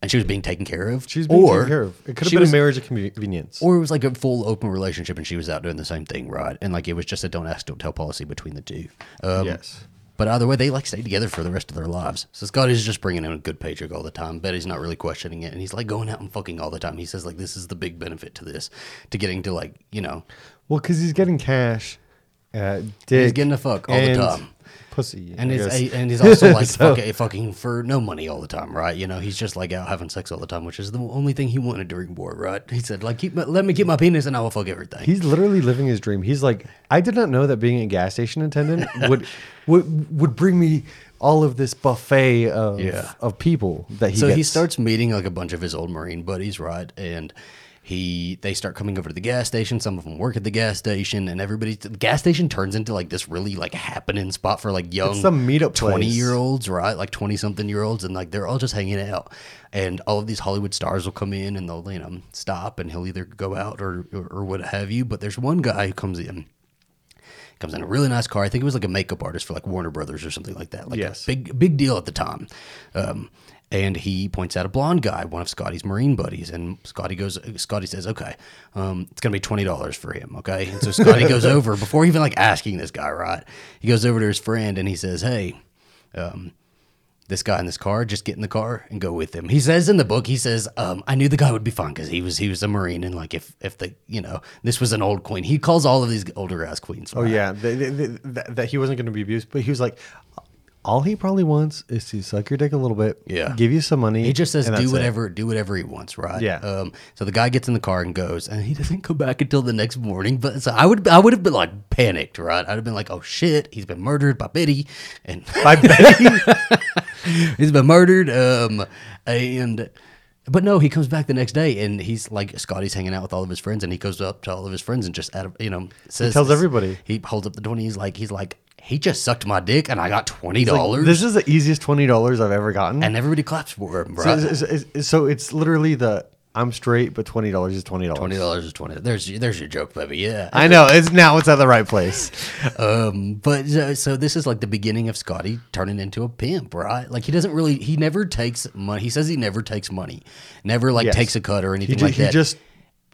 and she was being taken care of. She's being or taken care of. It could have she been was- a marriage of convenience. Or it was like a full open relationship and she was out doing the same thing, right? And like it was just a don't ask, don't tell policy between the two. Um, Yes. But either way, they like stay together for the rest of their lives. So Scotty's just bringing in a good paycheck all the time. Betty's not really questioning it, and he's like going out and fucking all the time. He says like this is the big benefit to this, to getting to like you know Well, because he's getting cash, uh, dick, he's getting to fuck all the time. Pussy, And I he's guess. and he's also like So- fucking, fucking for no money all the time, right? You know, he's just like out having sex all the time, which is the only thing he wanted during war, right? He said like keep my, let me keep my penis and I will fuck everything. He's literally living his dream. He's like, I did not know that being a gas station attendant would would would bring me all of this buffet of Yeah. of people that he. so he starts meeting like a bunch of his old marine buddies right and he they start coming over to the gas station. Some of them work at the gas station and everybody the gas station turns into like this really like happening spot for like young some meetup 20 place. year olds right? Like 20 something year olds and like they're all just hanging out. And all of these hollywood stars will come in and they'll you know stop and he'll either go out or or, or what have you. But there's one guy who comes in comes in a really nice car. I think it was like a makeup artist for like Warner Brothers or something like that. Like Yes. a big big deal at the time. Um, and he points out a blonde guy, one of Scotty's Marine buddies, and Scotty goes. Scotty says, "Okay, um, it's gonna be twenty dollars for him." Okay, and so Scotty goes over before even like asking this guy. Right, he goes over to his friend and he says, "Hey, um, this guy in this car, just get in the car and go with him. He says in the book, he says, um, I knew the guy would be fine because he was he was a marine and like if if the you know this was an old queen, he calls all of these older guys queens. Oh yeah, th- that, that he wasn't going to be abused, but he was like, all he probably wants is to suck your dick a little bit. Yeah. Give you some money. He just says do whatever do whatever he wants, right? Yeah. Um. So the guy gets in the car and goes, and he doesn't come back until the next morning. But so I would I would have been like panicked, right? I'd have been like, oh shit, he's been murdered by Betty, and By Betty. he's been murdered. Um. And. But no, he comes back the next day and he's like Scotty's hanging out with all of his friends and he goes up to all of his friends and just out of you know says tells everybody. he holds up the twenty. He's like he's like he just sucked my dick and I got twenty Like, dollars this is the easiest twenty dollars I've ever gotten. and everybody claps for him, so, it's, it's- so it's literally the I'm straight, but twenty dollars is twenty dollars. Twenty dollars is twenty. There's there's your joke, baby. Yeah. I know. It's now it's at the right place. Um. But uh, so this is like the beginning of Scotty turning into a pimp, right? Like he doesn't really. He never takes money. He says he never takes money. Never like Yes. takes a cut or He, anything ju- like he that. He just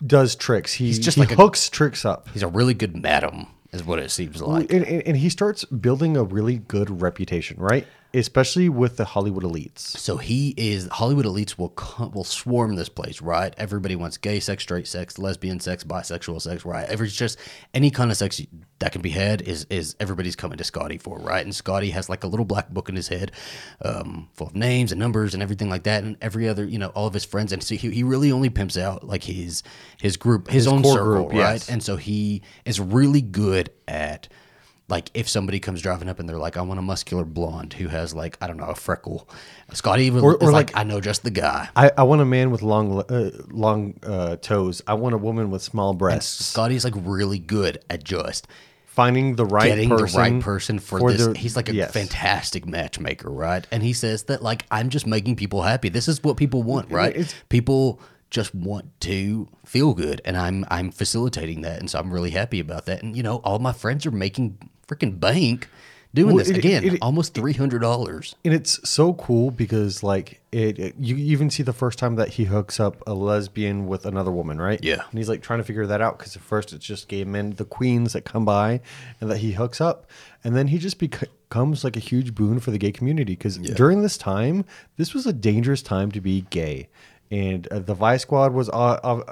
does tricks. He He's just he like a- hooks tricks up. He's a really good madam, is what it seems like. and, and, and he starts building a really good reputation, right? Especially with the Hollywood elites. So he is Hollywood elites will come, will swarm this place, right? Everybody wants gay sex, straight sex, lesbian sex, bisexual sex, right? Every just any kind of sex that can be had is is everybody's coming to Scotty for, right? And Scotty has like a little black book in his head, um, full of names and numbers and everything like that, and every other you know all of his friends, and so he, he really only pimps out like his his group, his, own circle, group, right? yes. And so he is really good at like if somebody comes driving up and they're like, I want a muscular blonde who has like I don't know a freckle. Scotty even Or- is or like, like- I know just the guy. I, I want a man with long uh, long uh, toes. I want a woman with small breasts. Scotty's like really good at just Finding the right getting person, the right person for, this. the- He's like a yes. fantastic matchmaker, right? And he says that like I'm just making people happy. This is what people want, right? it's- people just want to feel good, and I'm I'm facilitating that, and so I'm really happy about that. And you know, all my friends are making freaking bank doing Well, this it- again. it- almost three hundred dollars. And it's so cool because like it, it- you even see the first time that he hooks up a lesbian with another woman, right? Yeah. And he's like trying to figure that out because at first it's just gay men, the queens that come by, and that he hooks up, and then he just bec- becomes like a huge boon for the gay community because during this time, this was a dangerous time to be gay, and uh, the Vice Squad was all, all,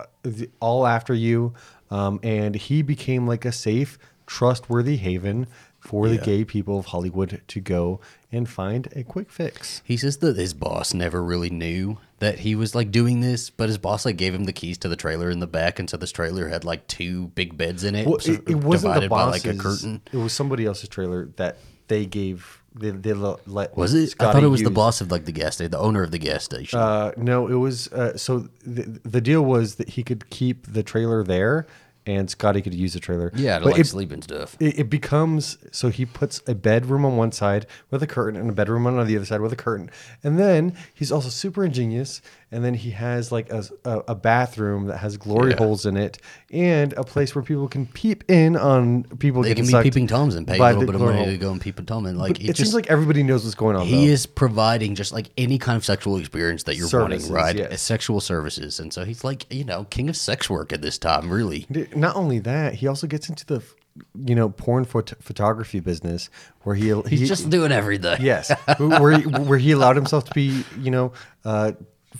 all after you, um, and he became like a safe, trustworthy haven for the gay people of Hollywood to go and find a quick fix. He says that his boss never really knew that he was like doing this, but his boss like gave him the keys to the trailer in the back, and so this trailer had like two big beds in it, Well, so- it, it wasn't the divided by like a curtain. It was somebody else's trailer that they gave. They, they le- let Was it? I thought it was the boss of like the gas station, the owner of the gas station. Uh, no, it was. Uh, so the, the deal was that he could keep the trailer there, and Scotty could use the trailer. yeah, to but like it, sleep and stuff. it, it becomes so he puts a bedroom on one side with a curtain and a bedroom on the other side with a curtain and then he's also super ingenious and then he has like a, a, a bathroom that has glory Yeah. holes in it and a place where people can peep in on people They can be peeping toms and pay a little bit of money hole. to go and peep and tom and like But it, it, just seems like everybody knows what's going on he though. is providing just like any kind of sexual experience that you're Services, wanting, right? yes. Sexual services, and so he's like you know king of sex work at this time, really. Not only that, he also gets into the, you know, porn phot- photography business where he He's he, just doing everything. yes, where he, where he allowed himself to be, you know, uh,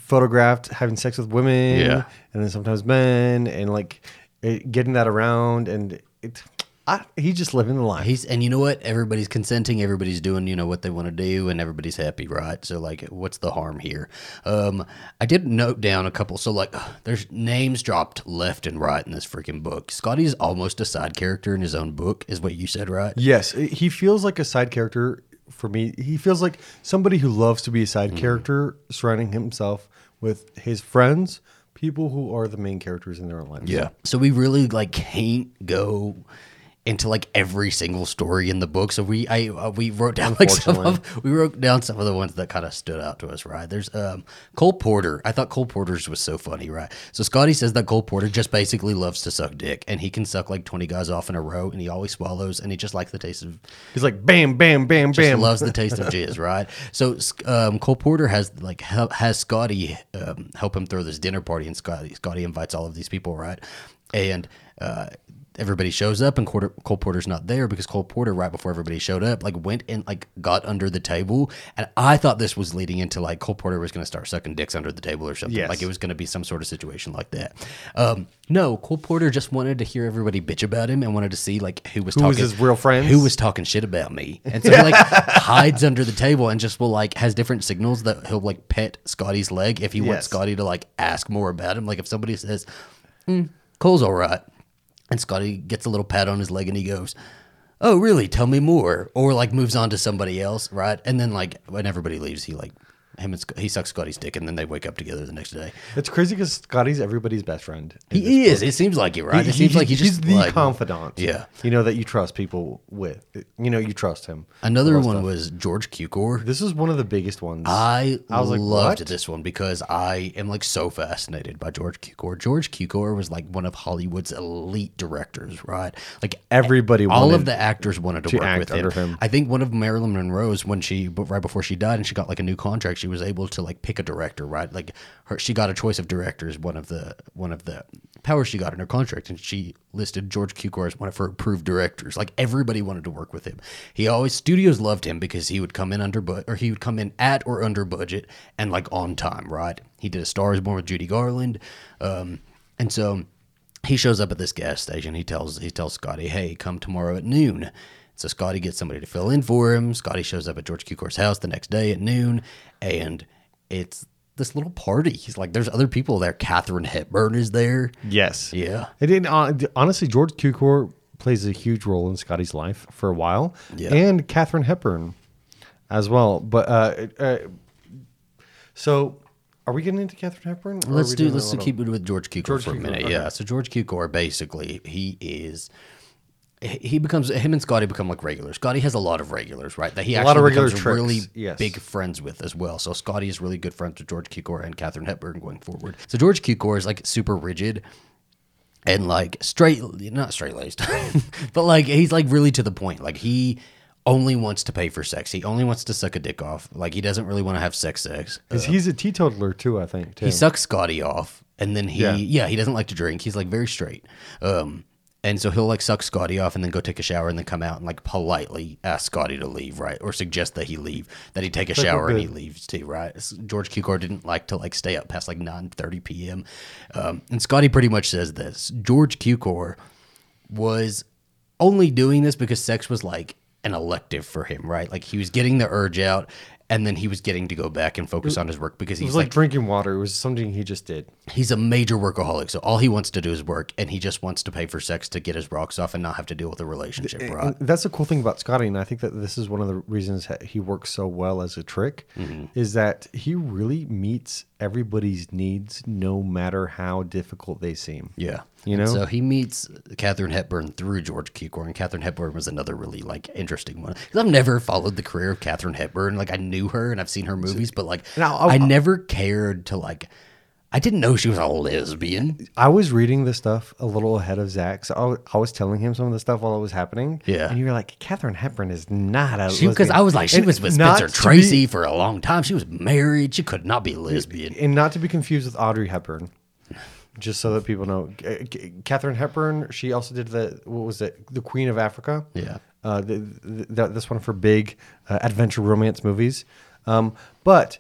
photographed having sex with women, Yeah. and then sometimes men, and like it, getting that around, and it, I, he's just living the life. He's and you know what? Everybody's consenting. Everybody's doing you know what they want to do, and everybody's happy, right? So like, what's the harm here? Um, I did note down a couple. So like, there's names dropped left and right in this freaking book. Scotty's almost a side character in his own book, is what you said, right? Yes, he feels like a side character for me. He feels like somebody who loves to be a Mm. side character, surrounding himself with his friends, people who are the main characters in their own lives. Yeah. So we really like can't go into like every single story in the book. So we I uh, we wrote down like some of we wrote down some of the ones that kind of stood out to us. Right? There's um Cole Porter. I thought Cole Porter's was so funny. Right? So Scotty says that Cole Porter just basically loves to suck dick, and he can suck like 20 guys off in a row, and he always swallows, and he just likes the taste of He's like bam, bam, bam, just bam. loves the taste of jizz, right? So um, Cole Porter has like has Scotty um, help him throw this dinner party, and Scotty Scotty invites all of these people, right? And uh, everybody shows up and Porter, Cole Porter's not there because Cole Porter right before everybody showed up like went and like got under the table and I thought this was leading into like Cole Porter was going to start sucking dicks under the table or something Yes. like it was going to be some sort of situation like that. Um, no, Cole Porter just wanted to hear everybody bitch about him and wanted to see like who was Who was talking his real friends? who was talking shit about me and so he like hides under the table and just will like has different signals that he'll like pet Scotty's leg if he wants Scotty to like ask more about him like if somebody says "Mm, Cole's all right. And Scotty gets a little pat on his leg and he goes, Oh, really? Tell me more. Or like moves on to somebody else, right? And then like when everybody leaves, he like him and he sucks Scotty's dick and then they wake up together the next day. It's crazy because Scotty's everybody's best friend. He is. It seems like it, right? He- it seems he- like he he's just the like, confidant. Yeah. you know that you trust people with. You know you trust him. Another one stuff. was George Cukor. This is one of the biggest ones. I, I was like, loved what? this one because I am like so fascinated by George Cukor. George Cukor was like one of Hollywood's elite directors, right? Like Everybody all of the actors wanted to, to work with him. under him. I think one of Marilyn Monroe's when she, right before she died, and she got like a new contract, she was able to like pick a director, right? Like her, she got a choice of directors. One of the one of the powers she got in her contract, and she listed George Cukor as one of her approved directors. Like everybody wanted to work with him. He always studios loved him because he would come in under but or he would come in at or under budget and like on time, right? He did a Star Is Born with Judy Garland, um, and so he shows up at this gas station. He tells he tells Scotty, "Hey, come tomorrow at noon." So Scotty gets somebody to fill in for him. Scotty shows up at George Cukor's house the next day at noon, and it's this little party. He's like, "There's other people there." Katharine Hepburn is there. yes, Yeah. It didn't. honestly, George Cukor plays a huge role in Scotty's life for a while, Yeah. and Katharine Hepburn as well. But uh, uh, so, are we getting into Katharine Hepburn? Let's do. Let's keep it with George Cukor George for a minute. okay. Yeah. So George Cukor basically he is. He- becomes him and Scotty become like regulars. Scotty has a lot of regulars, right? That he A actually lot of regular becomes tricks, really yes. big friends with as well. So Scotty is really good friends with George Cukor and Katharine Hepburn going forward. So George Cukor is like super rigid and like straight, not straight laced, but like he's like really to the point. Like he only wants to pay for sex. He only wants to suck a dick off. Like he doesn't really want to have sex sex. 'Cause he's a teetotaler too. I think too. He sucks Scotty off, and then he Yeah. yeah. he doesn't like to drink. He's like very straight, um, and so he'll like suck Scotty off and then go take a shower and then come out and like politely ask Scotty to leave, right, or suggest that he leave, that he take a shower and he leaves too, right. George Cukor didn't like to like stay up past like nine thirty p.m. Um, and Scotty pretty much says this: George Cukor was only doing this because sex was like an elective for him, right? Like he was getting the urge out. And then he was getting to go back and focus on his work because he's was like, drinking water. It was something he just did. he's a major workaholic. So all he wants to do is work, and he just wants to pay for sex to get his rocks off and not have to deal with a relationship? And that's the cool thing about Scotty, and I think that this is one of the reasons he works so well as a trick, Mm-hmm. is that he really meets everybody's needs, no matter how difficult they seem. Yeah, You know? So he meets Katharine Hepburn through George Cukor, and Katharine Hepburn was another really like interesting one because I've never followed the career of Katharine Hepburn. Like I knew her and I've seen her movies, but like Now, I I- never cared to like. I didn't know she was a lesbian. I was reading this stuff a little ahead of Zach, so I was, telling him some of the stuff while it was happening. Yeah. and you were like, "Katharine Hepburn is not a She because lesbian." I was like she And was with not Spencer to Tracy be- for a long time. She was married. She could not be lesbian. and not to be confused with Audrey Hepburn. Just so that people know, Katharine Hepburn. She also did the what was it, the Queen of Africa. Yeah. uh, the, the, that that's one for big uh, adventure romance movies. Um, but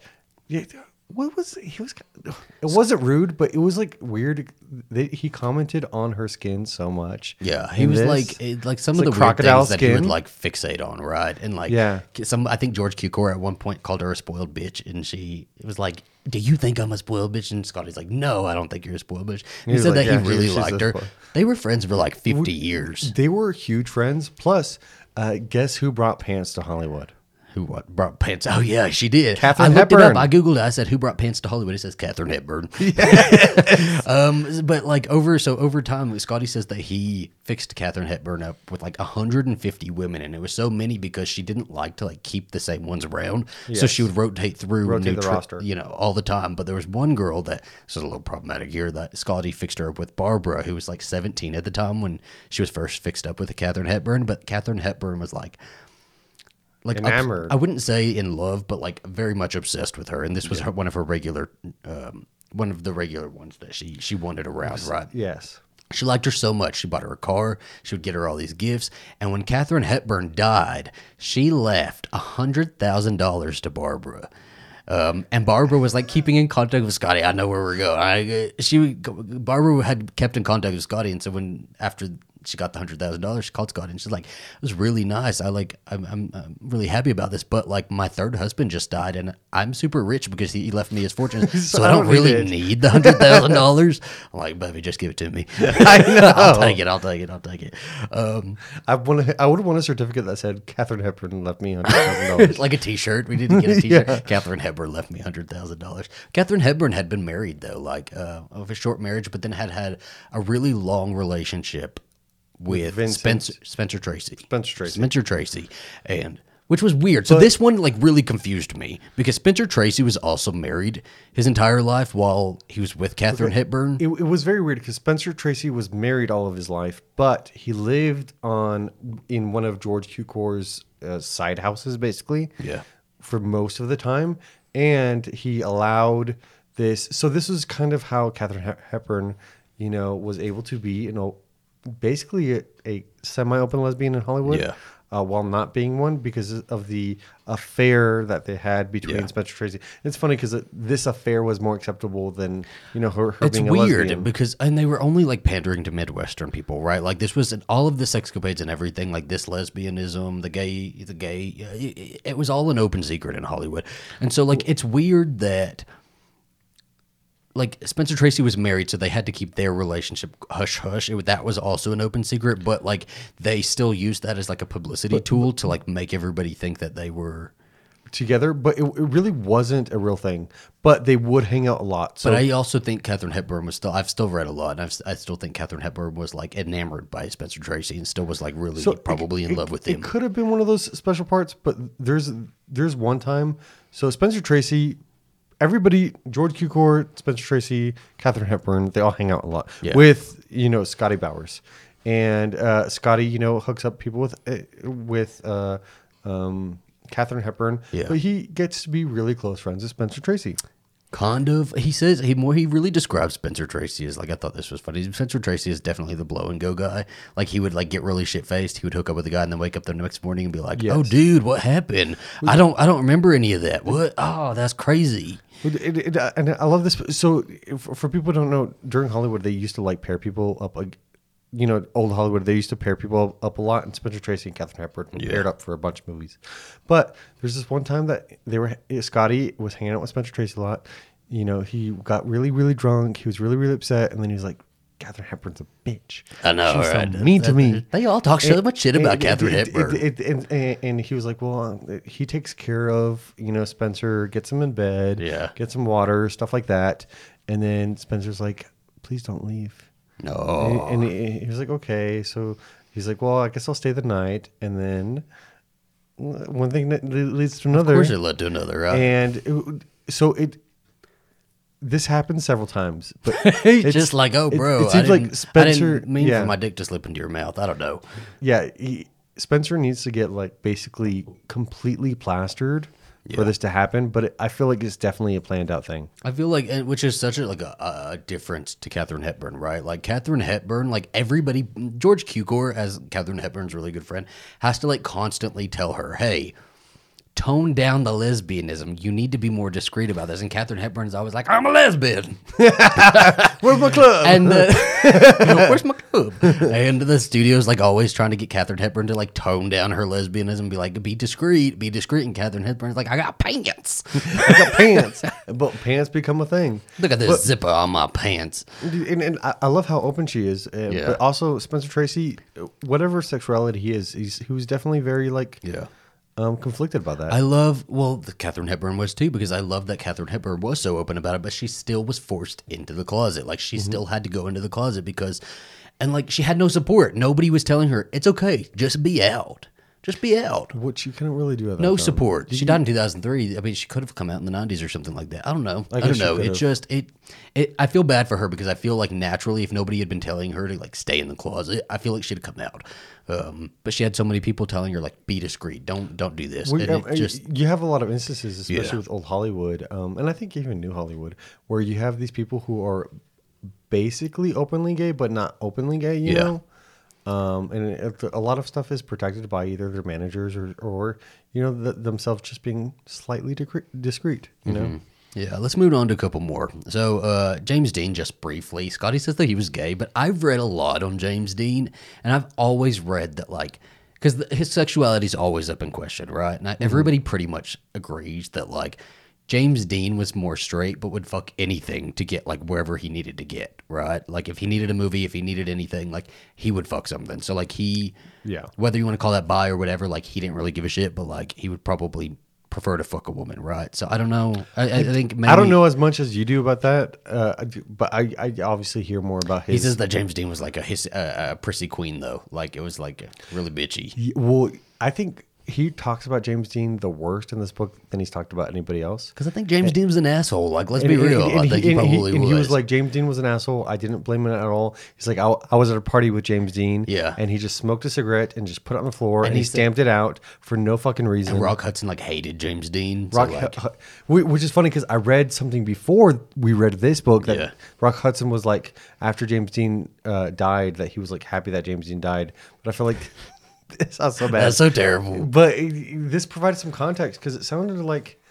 yeah, what was he was? It wasn't rude, but it was like weird. They, he commented on her skin so much. Yeah, he in was this. like it, like some of the like weird crocodile things that he would skin. like fixate on, right? And like, Yeah. some I think George Cukor at one point called her a spoiled bitch, and she it was like, "Do you think I'm a spoiled bitch?" And Scotty's like, "No, I don't think you're a spoiled bitch." And he said like, that "Yeah, he really she's a liked her. They were friends for like fifty years. they were huge friends. Plus, uh, guess who brought pants to Hollywood? Who what brought pants? Oh yeah, she did. Katharine I looked it up. I googled it. I said, "Who brought pants to Hollywood?" It says Katharine Hepburn. um, but like over so over time, Scotty says that he fixed Katharine Hepburn up with like 150 women, and it was so many because she didn't like to like keep the same ones around, so she would rotate through Rotate the tri- roster. you know, all the time. But there was one girl that this is a little problematic here that Scotty fixed her up with Barbara, who was like 17 at the time when she was first fixed up with Katharine Hepburn. But Katharine Hepburn was like like Enamored. I wouldn't say in love, but like very much obsessed with her. And this was her, one of her regular, um, one of the regular ones that she she wanted around, right? Yes. She liked her so much. She bought her a car. She would get her all these gifts. And when Katharine Hepburn died, she left a $100,000 to Barbara. Um, and Barbara was like keeping in contact with Scotty. I know where we're going. I, she Barbara had kept in contact with Scotty, and so when after she got the hundred thousand dollars. She called Scott and she's like, "It was really nice. I like, I'm, I'm, I'm, really happy about this. But like, my third husband just died, and I'm super rich because he, left me his fortune, so, I don't really need, need the hundred thousand dollars. I'm like, baby, just give it to me. I know. I'll take it. I'll take it. I'll take it. Um, I want. I would want a certificate that said Katharine Hepburn left me hundred thousand dollars, like a T-shirt. We didn't get a T-shirt. yeah. Katharine Hepburn left me hundred thousand dollars. Katharine Hepburn had been married though, like uh, of a short marriage, but then had had a really long relationship with Vincent. Spencer Spencer Tracy. Spencer Tracy. Spencer Tracy. And which was weird. So this one like really confused me because Spencer Tracy was also married his entire life while he was with Katharine Hepburn. It, it was very weird because Spencer Tracy was married all of his life, but he lived on in one of George Cukor's uh, side houses, basically. Yeah. For most of the time, and he allowed this. So this was kind of how Katharine Hepburn, you know, was able to be, you know, basically a, a semi-open lesbian in Hollywood. Yeah. Uh, while not being one because of the affair that they had between Yeah. Spencer Tracy. It's funny because this affair was more acceptable than you know her, her It's being a weird because and they were only like pandering to Midwestern people, right? Like this was all of the sexcapades and everything, like this lesbianism, the gay, the gay. It, it was all an open secret in Hollywood, and so like it's weird that like Spencer Tracy was married, so they had to keep their relationship hush hush. It, that was also an open secret, but like they still used that as like a publicity tool to like make everybody think that they were. together, but it, it really wasn't a real thing. But they would hang out a lot. So But I also think Katharine Hepburn was still. I've still read a lot, and I've, I still think Katharine Hepburn was like enamored by Spencer Tracy and still was like really so it- probably in it- love with It him. could have been one of those special parts, but there's there's one time. So Spencer Tracy, everybody, George Cukor, Spencer Tracy, Katharine Hepburn, they all hang out a lot Yeah. with you know Scotty Bowers, and uh, Scotty, you know, hooks up people with uh, with. Uh, um, Katharine Hepburn, Yeah. but he gets to be really close friends with Spencer Tracy. Kind of. He says he more. He really describes Spencer Tracy as like I thought this was funny. Spencer Tracy is definitely the blow and go guy. Like he would like get really shit faced. He would hook up with a guy and then wake up the next morning and be like, "Oh, dude, what happened? I don't. I don't remember any of that. What? Oh, that's crazy." It, it, it- and I love this. So, for, for people who don't know, during Hollywood, they used to like pair people up. You know, old Hollywood, they used to pair people up a lot. And Spencer Tracy and Katharine Hepburn were paired up for a bunch of movies. But there's this one time that they were eh, Scotty was hanging out with Spencer Tracy a lot. You know, he got really, really drunk. He was really, really upset, and then he was like, "Katharine Hepburn's a bitch. I know, She's right? so mean to me." They all talk so much shit about And- Katharine and- Hepburn. and- and, and, he was like, well, he takes care of, you know, Spencer, gets him in bed, Yeah. gets him water, stuff like that. And then Spencer's like, please don't leave. No. And he, he was like, okay. So he's like, well, I guess I'll stay the night. And then uh, one thing that leads to another. of course, it led to another. Right? and it, so it, this happened several times, but it's- just like, oh, bro, it, I seems like Spencer. Mean yeah. for my dick to slip into your mouth. I don't know. Yeah, he, Spencer needs to get like basically completely plastered Yeah. for this to happen. But it, I feel like it's definitely a planned out thing. I feel like, which is such a like a, a difference to Katharine Hepburn, right? Like Katharine Hepburn, like everybody, George Cukor, as Katharine Hepburn's really good friend, has to like constantly tell her, "Hey, tone down the lesbianism. You need to be more discreet about this." And Katharine Hepburn's always like, "I'm a lesbian," Where's my club? and uh, where's my club? And the studio's like always trying to get Katharine Hepburn to like tone down her lesbianism, be like, "Be discreet, be discreet." And Katharine Hepburn's like, "I got pants. I got pants, but pants become a thing. Look at this zipper on my pants." Dude, And, and I, love how open she is. Yeah. But also Spencer Tracy, whatever sexuality he is, he's he was definitely very like Yeah. Um, conflicted about that. I love well, the Katharine Hepburn was too because I love that Katharine Hepburn was so open about it, but she still was forced into the closet. Like she still had to go into the closet because, and like she had no support. Nobody was telling her it's okay, just be out, just be out. Which you couldn't really do. At that No time. support. She died in 2003. I mean, she could have come out in the 90s or something like that. I don't know. I, guess don't know. It just it it. I feel bad for her because I feel like naturally, if nobody had been telling her to like stay in the closet, I feel like she'd have come out. Um, but she had so many people telling her like be discreet, don't don't do this. Well, and yeah, it just you have a lot of instances, especially Yeah. with old Hollywood, um, and I think even New Hollywood, where you have these people who are basically openly gay, but not openly gay. You Yeah. know. Um, and it, a lot of stuff is protected by either their managers or, or you know, th themselves just being slightly discreet. discreet you know. Yeah, let's move on to a couple more. So, uh, James Dean, just briefly, Scotty says that he was gay, but I've read a lot on James Dean, and I've always read that, like, because his sexuality is always up in question, right? And I, everybody pretty much agrees that, like, James Dean was more straight, but would fuck anything to get, like, wherever he needed to get, right? Like, if he needed a movie, if he needed anything, like, he would fuck something. So, like, he, Yeah. whether you want to call that bi or whatever, like, he didn't really give a shit, but, like, he would probably prefer to fuck a woman, right? So I don't know. I, I think maybe I don't know as much as you do about that, uh, but I, I obviously hear more about his. He says that James Dean was like a his, uh, a prissy queen though, like it was like really bitchy. Well, I think he talks about James Dean the worst in this book than he's talked about anybody else. Because I think James Dean was an asshole. Like let's And- be and- real. and I think he, he and probably and was. he was like James Dean was an asshole. I didn't blame him at all. He's like I, I was at a party with James Dean. Yeah. and he just smoked a cigarette and just put it on the floor and, And he stamped it out for no fucking reason. and Rock Hudson like hated James Dean. So, Rock, like, Hu- which is funny because I read something before we read this book that Yeah. Rock Hudson was like after James Dean uh, died that he was like happy that James Dean died. But I feel like it sounds so bad. that's so terrible. But it, this provided some context because it sounded like,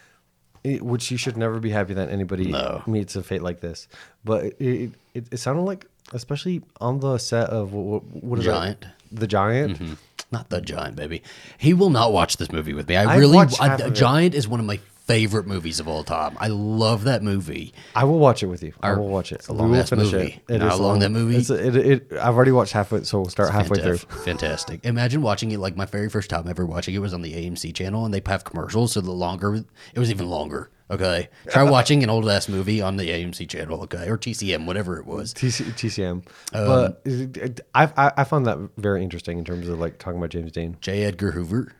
it, which you should never be happy that anybody No. meets a fate like this. But it, it, it, sounded like, especially on the set of what, what is Giant. that? The Giant. Mm-hmm. Not the Giant baby. He will not watch this movie with me. I I've really. I, half of it. Giant is one of my favorite movies of all time. I love that movie. I will watch it with you. I Our- will watch it. it's a long-ass movie. It know how long that movie? It's it, it, I've already watched half of it, so we'll start halfway through. Fantastic. Imagine watching it like my very first time ever watching it was on the AMC channel and they have commercials. So the longer, it was even longer. Okay. Try watching an old ass movie on the AMC channel. Okay. Or TCM, whatever it was. TC, TCM. Um, but it, it, I, I I found that very interesting in terms of like talking about James Dean. J. Edgar Hoover.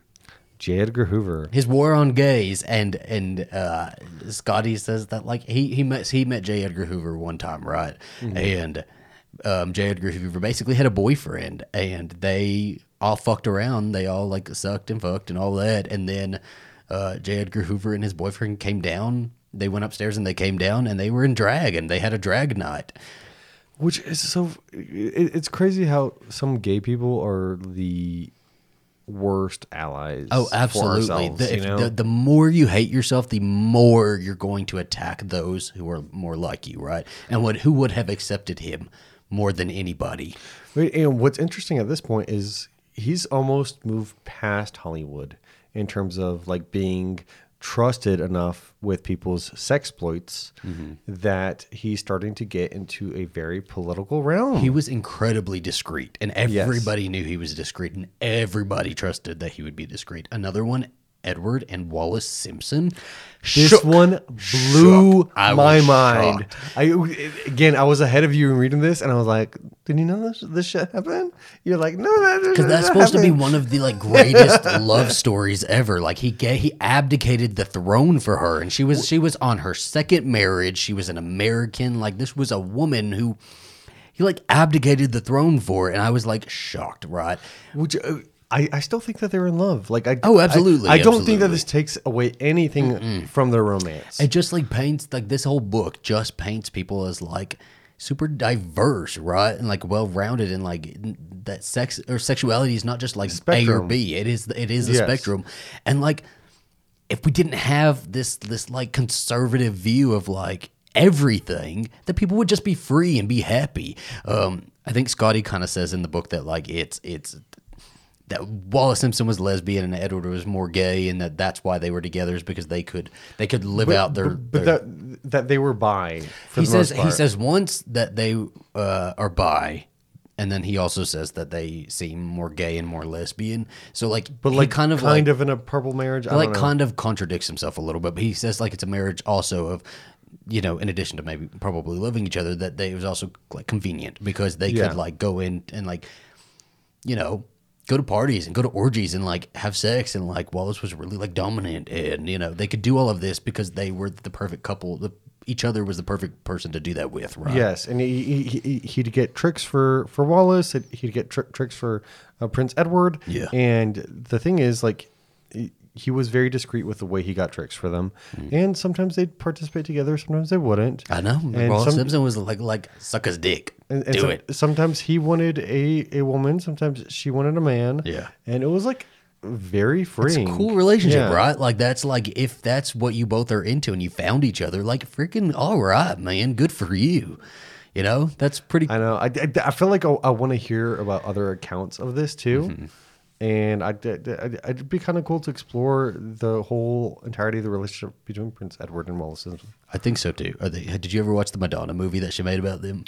J. Edgar Hoover. His war on gays and and uh, Scotty says that like he he met he met J. Edgar Hoover one time, right? And um, J. Edgar Hoover basically had a boyfriend, and they all fucked around. They all like sucked and fucked and all that, and then uh, J. Edgar Hoover and his boyfriend came down. They went upstairs and they came down, and they were in drag, and they had a drag night. Which is so. It, it's crazy how some gay people are the worst allies. Oh, absolutely. ourselves, the, you know? the, the more you hate yourself, the more you're going to attack those who are more like you, right? And what who would have accepted him more than anybody? Wait, And what's interesting at this point is he's almost moved past Hollywood in terms of like being trusted enough with people's sexploits Mm-hmm. that he's starting to get into a very political realm. He was incredibly discreet, and everybody knew he was discreet, and everybody trusted that he would be discreet. Another one, Edward and Wallis Simpson. this Shook. one blew. My mind. shocked. I again, I was ahead of you in reading this, and I was like, "Did you know this, this shit happened?" You're like, "No, that Because that's supposed to be one of the like greatest love stories ever. Like he ga- he abdicated the throne for her, and she was she was on her second marriage. She was an American. Like this was a woman who he like abdicated the throne for, and I was like shocked. Right? Which uh, I, I still think that they're in love. Like I Oh, absolutely, I, I don't think that absolutely. this takes away anything from their romance. It just like paints like this whole book just paints people as like super diverse, right? And like well rounded and like n- that sex or sexuality is not just like A or Spectrum. B. It is it is a Yes. spectrum. And like if we didn't have this this like conservative view of like everything, that people would just be free and be happy. Um I think Scotty kind of says in the book that like it's it's that Wallis Simpson was lesbian and Edward was more gay, and that that's why they were together is because they could they could live out their. but their- that that they were bi. He says he says once that they uh, are bi, and then he also says that they seem more gay and more lesbian. So like, but like kind of kind like, of in a purple marriage. I like don't know. kind of contradicts himself a little bit. But he says like it's a marriage also of. You know, in addition to maybe probably loving each other, that they it was also like convenient because they Yeah. could like go in and like you know, go to parties and go to orgies and like have sex and like Wallis was really like dominant and you know they could do all of this because they were the perfect couple. The, each other was the perfect person to do that with, right? Yes, and he, he, he he'd get tricks for for Wallis. He'd get tri- tricks for uh, Prince Edward. Yeah. and the thing is, like, he was very discreet with the way he got tricks for them, and sometimes they'd participate together, sometimes they wouldn't. I know. And Ron some- Simpson was like like suck his dick. And, and Do some- it. Sometimes he wanted a, a woman, sometimes she wanted a man. Yeah. and it was like very It's a freeing. cool relationship, Yeah. right? Like that's like if that's what you both are into and you found each other, like freaking all right, man. Good for you. You know, that's pretty I know. I, I, I feel like I, I want to hear about other accounts of this too. Mm-hmm. And I, would it'd be kind of cool to explore the whole entirety of the relationship between Prince Edward and Wallis Simpson. I think so too. Are they, did you ever watch the Madonna movie that she made about them?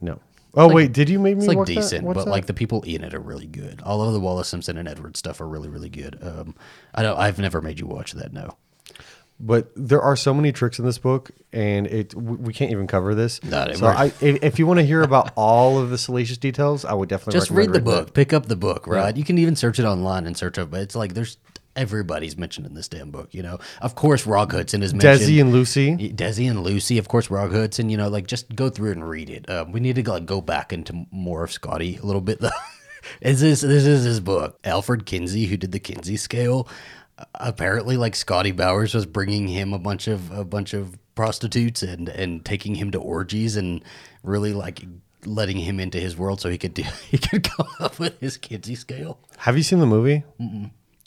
No. Oh wait, did you make me It's like watch decent, What's but that? like the people in it are really good. All of the Wallis Simpson and Edward stuff are really, really good. Um, I don't. I've never made you watch that. No. But there are so many tricks in this book, and it we can't even cover this. No, they so. I, if, if you want to hear about all of the salacious details, I would definitely Just read the book. Pick up the book, right? You can even search it online and search it. But it's like there's everybody's mentioned in this damn book. You know, of course, Rock Hudson is that. mentioned. Desi and Lucy. Desi and Lucy, of course, Rock Hudson. You know, like just go through and read it. Um, we need to like go back into more of Scotty a little bit though. is this this is his book? Alfred Kinsey, who did the Kinsey scale, apparently like Scotty Bowers was bringing him a bunch of a bunch of prostitutes and and taking him to orgies and really like letting him into his world so he could do he could come up with his Kinsey scale. Have you seen the movie?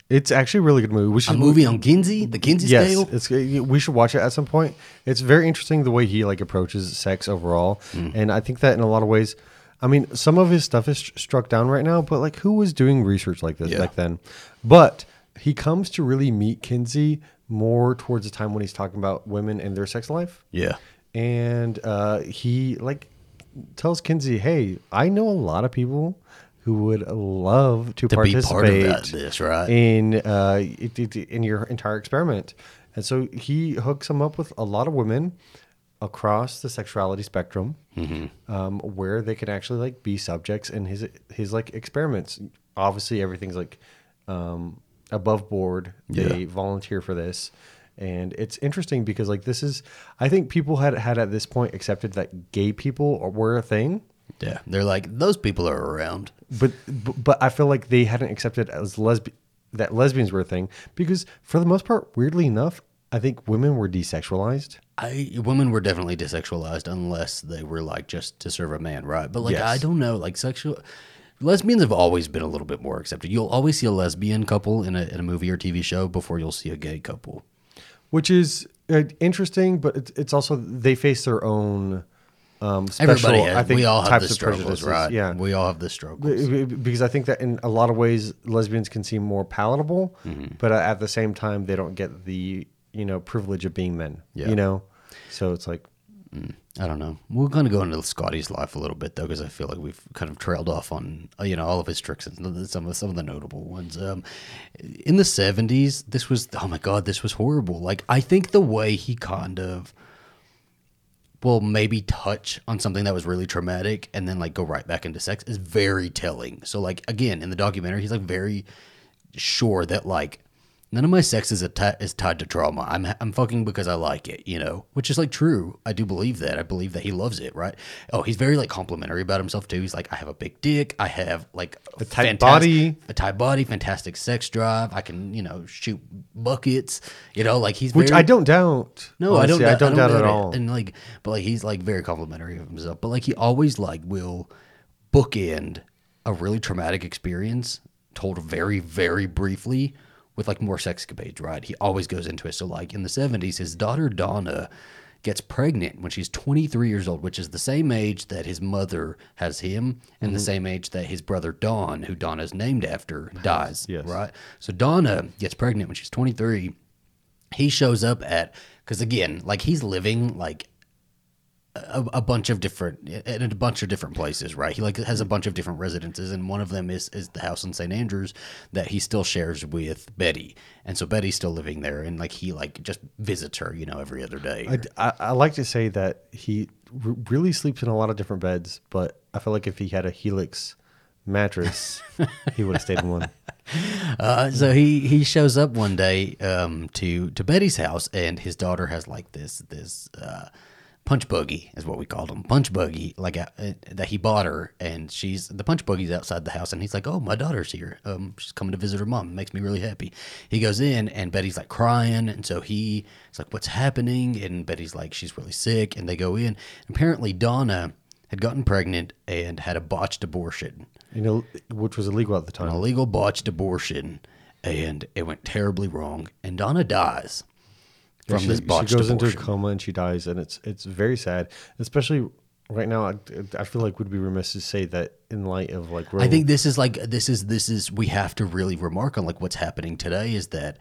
It's actually a really good movie. We A should movie on Kinsey, the Kinsey Yes, scale. it's we should watch it at some point. It's very interesting the way he like approaches sex overall, Mm. and I think that in a lot of ways, I mean, some of his stuff is struck down right now, but like who was doing research like this Yeah. back then? But he comes to really meet Kinsey more towards the time when he's talking about women and their sex life, Yeah. and uh, he like tells Kinsey, "Hey, I know a lot of people." Who would love to, To participate that, this, right? in uh, in your entire experiment. And so he hooks him up with a lot of women across the sexuality spectrum, Mm-hmm. um, where they can actually like be subjects in his his like experiments. Obviously, everything's like um, above board. They Yeah. volunteer for this. And it's interesting because like this is, I think people had had at this point accepted that gay people were a thing, Yeah. They're like those people are around. but but but I feel like they hadn't accepted as lesbi- that lesbians were a thing because for the most part, weirdly enough, I think women were desexualized. I women were definitely desexualized unless they were like just to serve a man, right? But like Yes. I don't know, like sexual lesbians have always been a little bit more accepted. You'll always see a lesbian couple in a in a movie or TV show before you'll see a gay couple. which is uh, interesting, but it's, it's also they face their own um, special. Everybody has, I think we all have types the of struggles, right? Yeah, We all have the struggles. Because I think that in a lot of ways lesbians can seem more palatable, Mm-hmm. but at the same time they don't get the you know privilege of being men. Yeah. You know, so it's like I don't know. We're going to go into Scotty's life a little bit though, because I feel like we've kind of trailed off on uh, you know all of his tricks and some of some of the notable ones. Um, in the seventies, this was oh my god, this was horrible. Like I think the way he kind of will maybe touch on something that was really traumatic and then like go right back into sex is very telling. So like again in the documentary, he's like very sure that like none of my sex is atta- is tied to trauma. I'm I'm fucking because I like it, you know, which is like true. I do believe that. I believe that he loves it, right? Oh, he's very like complimentary about himself too. He's like, I have a big dick. I have like a tight body. a tight body, fantastic sex drive. I can you know shoot buckets, you know, like he's which very, I don't doubt. no, I don't. honestly. I don't, doubt, at it. all. And like, but like, he's like very complimentary of himself. But like, he always like will bookend a really traumatic experience told very, very briefly with like more sexcapades. Right? He always goes into it. So like in the seventies, his daughter Donna gets pregnant when she's 23 years old, which is the same age that his mother has him, and Mm-hmm. the same age that his brother Don, who Donna's named after, dies. Yes. Right. So Donna gets pregnant when she's 23 he shows up at because again like he's living like a, a bunch of different in a bunch of different places right? He like has a bunch of different residences and one of them is is the house in st andrews that he still shares with betty. And so betty's still living there and like he like just visits her you know every other day. I, I, I like to say that he r- really sleeps in a lot of different beds, but I feel like if he had a Helix mattress, he would have stayed in one. Uh, so he he shows up one day um, to to Betty's house, and his daughter has like this this uh, punch buggy is what we called him. Punch buggy like uh, uh, that he bought her and she's the punch buggy's outside the house and he's like oh my daughter's here. Um she's coming to visit her mom. It makes me really happy. He goes in and betty's like crying and so he's like what's happening? And betty's like she's really sick and they go in. Apparently donna had gotten pregnant and had a botched abortion. You know, which was illegal at the an time. illegal botched abortion and it went terribly wrong and donna dies from she, this botched she goes abortion. into a coma and she dies, and it's it's very sad, especially right now. I, I feel like would be remiss to say that in light of like I think this is like this is this is we have to really remark on like what's happening today is that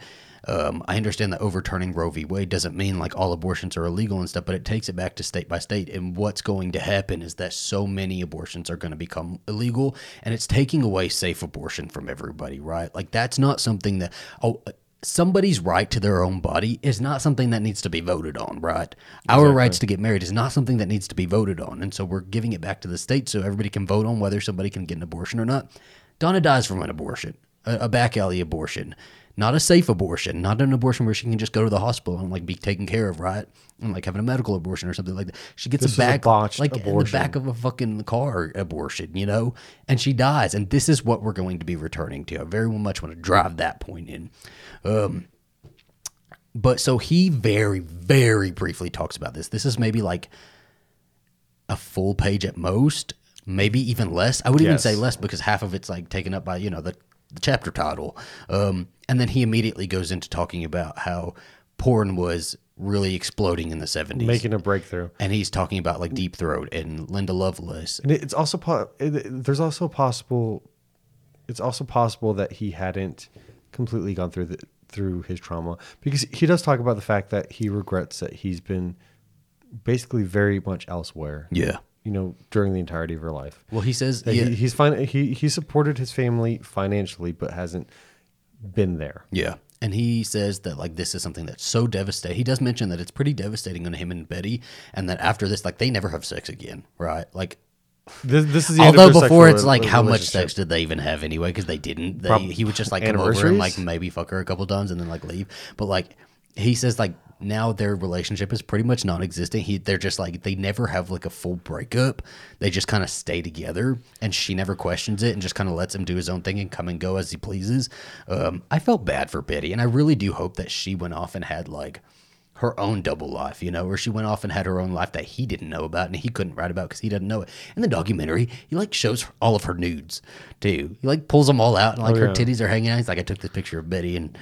um, I understand that overturning Roe v. Wade doesn't mean like all abortions are illegal and stuff, but it takes it back to state by state. And what's going to happen is that so many abortions are going to become illegal, and it's taking away safe abortion from everybody, right? Like that's not something that oh. Somebody's right to their own body is not something that needs to be voted on, right? Our rights to get married is not something that needs to be voted on. And so we're giving it back to the state so everybody can vote on whether somebody can get an abortion or not. Donna dies from an abortion, a, a back alley abortion, not a safe abortion, not an abortion where she can just go to the hospital and like be taken care of, right? And like having a medical abortion or something like that. She gets This a a back, botched like in the back of a fucking car abortion, you know, and she dies. And this is what we're going to be returning to. I very much want to drive that point in. Um, but so he very, very briefly talks about this. This is maybe like a full page at most, maybe even less. I would even Yes. say less because half of it's like taken up by you know the, the chapter title. Um, and then he immediately goes into talking about how porn was really exploding in the seventies, making a breakthrough. and he's talking about like Deep Throat and Linda Lovelace. And it's also po- it- there's also possible it's also possible that he hadn't completely gone through the through his trauma because he does talk about the fact that he regrets that he's been basically very much elsewhere. Yeah. You know, during the entirety of her life. Well, he says yeah, he, he's fine he he supported his family financially but hasn't been there. Yeah. And he says that like this is something that's so devastating. He does mention that it's pretty devastating on him and Betty, and that after this, like they never have sex again, right? Like, This, this is the although before it's like, how much sex did they even have anyway? Because they didn't. They, Prob- he would just like come over and like maybe fuck her a couple times and then like leave. But like he says, like now their relationship is pretty much non-existent. He they're just like they never have like a full breakup. They just kind of stay together, and she never questions it and just kind of lets him do his own thing and come and go as he pleases. Um, I felt bad for Betty, and I really do hope that she went off and had like her own double life, you know, where she went off and had her own life that he didn't know about and he couldn't write about because he doesn't know it. In the documentary, he like shows all of her nudes too. He like pulls them all out and like Oh, her yeah. titties are hanging out. He's like, I took this picture of Betty and.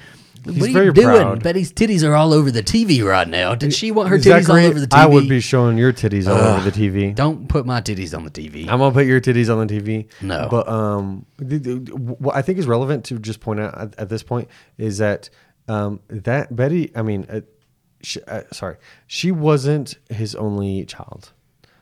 He's what are very you doing? proud. Betty's titties are all over the TV right now. Did she want her titties Zachary, all over the TV? I would be showing your titties all over the TV. Don't put my titties on the TV. I'm gonna put your titties on the TV. No. but um, what I think is relevant to just point out at, at this point is that um, that Betty, I mean, she, uh, sorry, she wasn't his only child.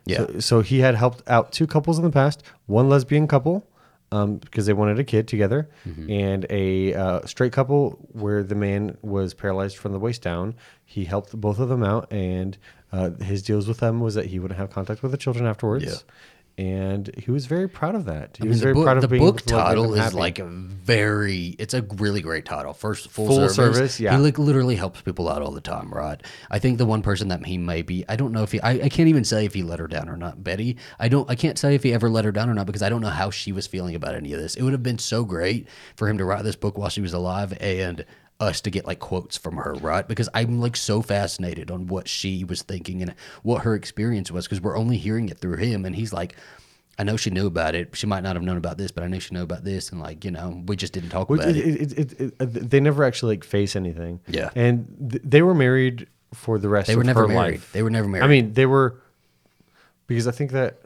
Yeah. So, so he had helped out two couples in the past, one lesbian couple. Um, because they wanted a kid together, Mm-hmm. and a uh, straight couple where the man was paralyzed from the waist down. He helped both of them out, and uh, his deals with them was that he wouldn't have contact with the children afterwards. And he was very proud of that. He I mean, was very book, proud of the being book able to let title is happy. like a very, it's a really great title. First, full, Full service. service, yeah. He like literally helps people out all the time, right? I think the one person that he may be, I don't know if he, I, I can't even say if he let her down or not. Betty, I don't, I can't say if he ever let her down or not because I don't know how she was feeling about any of this. It would have been so great for him to write this book while she was alive and us to get like quotes from her, right? Because I'm like so fascinated on what she was thinking and what her experience was because we're only hearing it through him. And he's like, I know she knew about it. She might not have known about this, but I know she knew about this, and like you know, we just didn't talk about it, it. it, it, they never actually like face anything. Yeah. and th- they were married for the rest. Of the year. They were never her married. life. They were never married. I mean, they were because I think that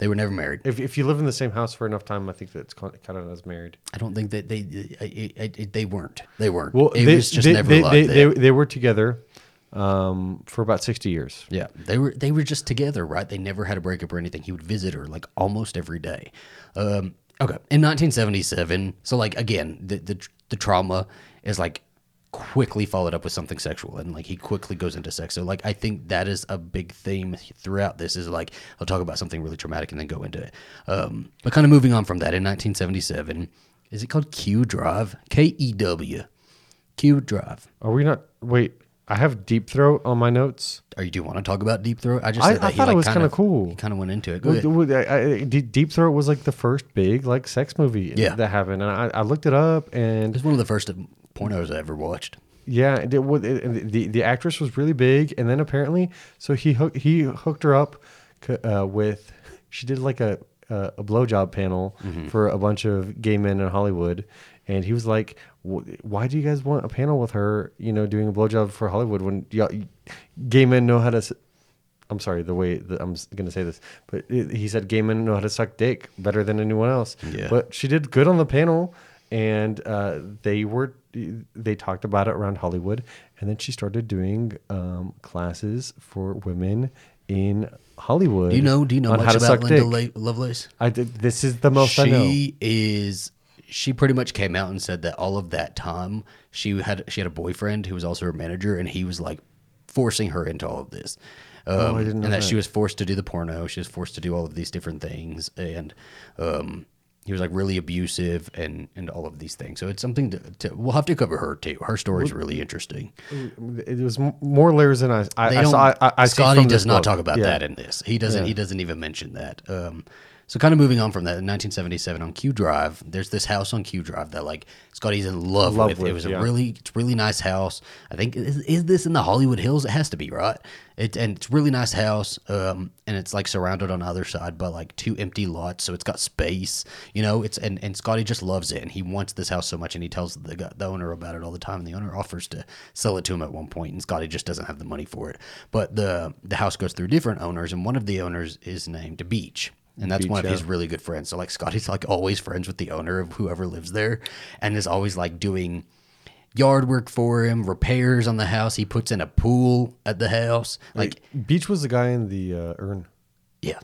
They were never married. if if you live in the same house for enough time, I think that's counted as married. I don't think that they I, I, I, they weren't. They weren't. Well, it they, was just they, never they, like they, they, they were together um, for about sixty years. Yeah, they were they were just together, right? They never had a breakup or anything. He would visit her like almost every day. Um, okay, in 1977, so like again, the the the trauma is like quickly followed up with something sexual, and like he quickly goes into sex. So like I think that is a big theme throughout this. Is like I'll talk about something really traumatic and then go into it. Um, but kind of moving on from that, in 1977, is it called Kew Drive? K E W, Kew Drive. Are we not? Wait, I have Deep Throat on my notes. Or you do you want to talk about Deep Throat? I just I- I he, thought it was kind kinda cool. He kind of went into it. Go Well, I- I- Deep Throat was like the first big like sex movie Yeah. that happened, and I, I looked it up, and It's one of the first pornos I was ever watched. yeah, it, it, it- the the actress was really big, and then apparently, so he hook, he hooked her up uh, with she did like a a, a blowjob panel Mm-hmm. for a bunch of gay men in Hollywood, and he was like, "Why do you guys want a panel with her? You know, doing a blowjob for Hollywood when y'all, gay men know how to." s- I'm sorry, the way that I'm going to say this, but he said gay men know how to suck dick better than anyone else. Yeah. But she did good on the panel, and uh, they were they talked about it around Hollywood, and then she started doing um, classes for women in Hollywood. Do you know? Do you know much how to about Linda. La- Lovelace? I did. This is the most I know. she is she pretty much came out and said that all of that time she had she had a boyfriend who was also her manager and he was like forcing her into all of this um, Oh, I didn't know and that, that. she was forced to do the porno she was forced to do all of these different things and um, he was like really abusive and and all of these things so it's something to, to we'll have to cover her too her story is really interesting It was more layers than I. I, I saw. I, I Scotty does not book. talk about Yeah. that in this. He doesn't. Yeah. He doesn't even mention that. Um, so kind of moving on from that, in 1977 on Kew Drive, there's this house on Kew Drive that like Scotty's in love, Love with. with, It was yeah. a really, it's really nice house. I think is, is this in the Hollywood Hills? It has to be right. It and it's a really nice house. Um, and it's like surrounded on either side by like two empty lots, so it's got space. You know, it's and and Scotty just loves it, and he wants this house so much, and he tells the the owner about it all the time, and the owner offers to sell it to him at one point, and Scotty just doesn't have the money for it. But the the house goes through different owners, and one of the owners is named Beach. And that's one of yeah. his really good friends. So like Scotty's like always friends with the owner of whoever lives there, and is always like doing yard work for him, repairs on the house. He puts in a pool at the house, like Beach was the guy in the uh, urn. yeah.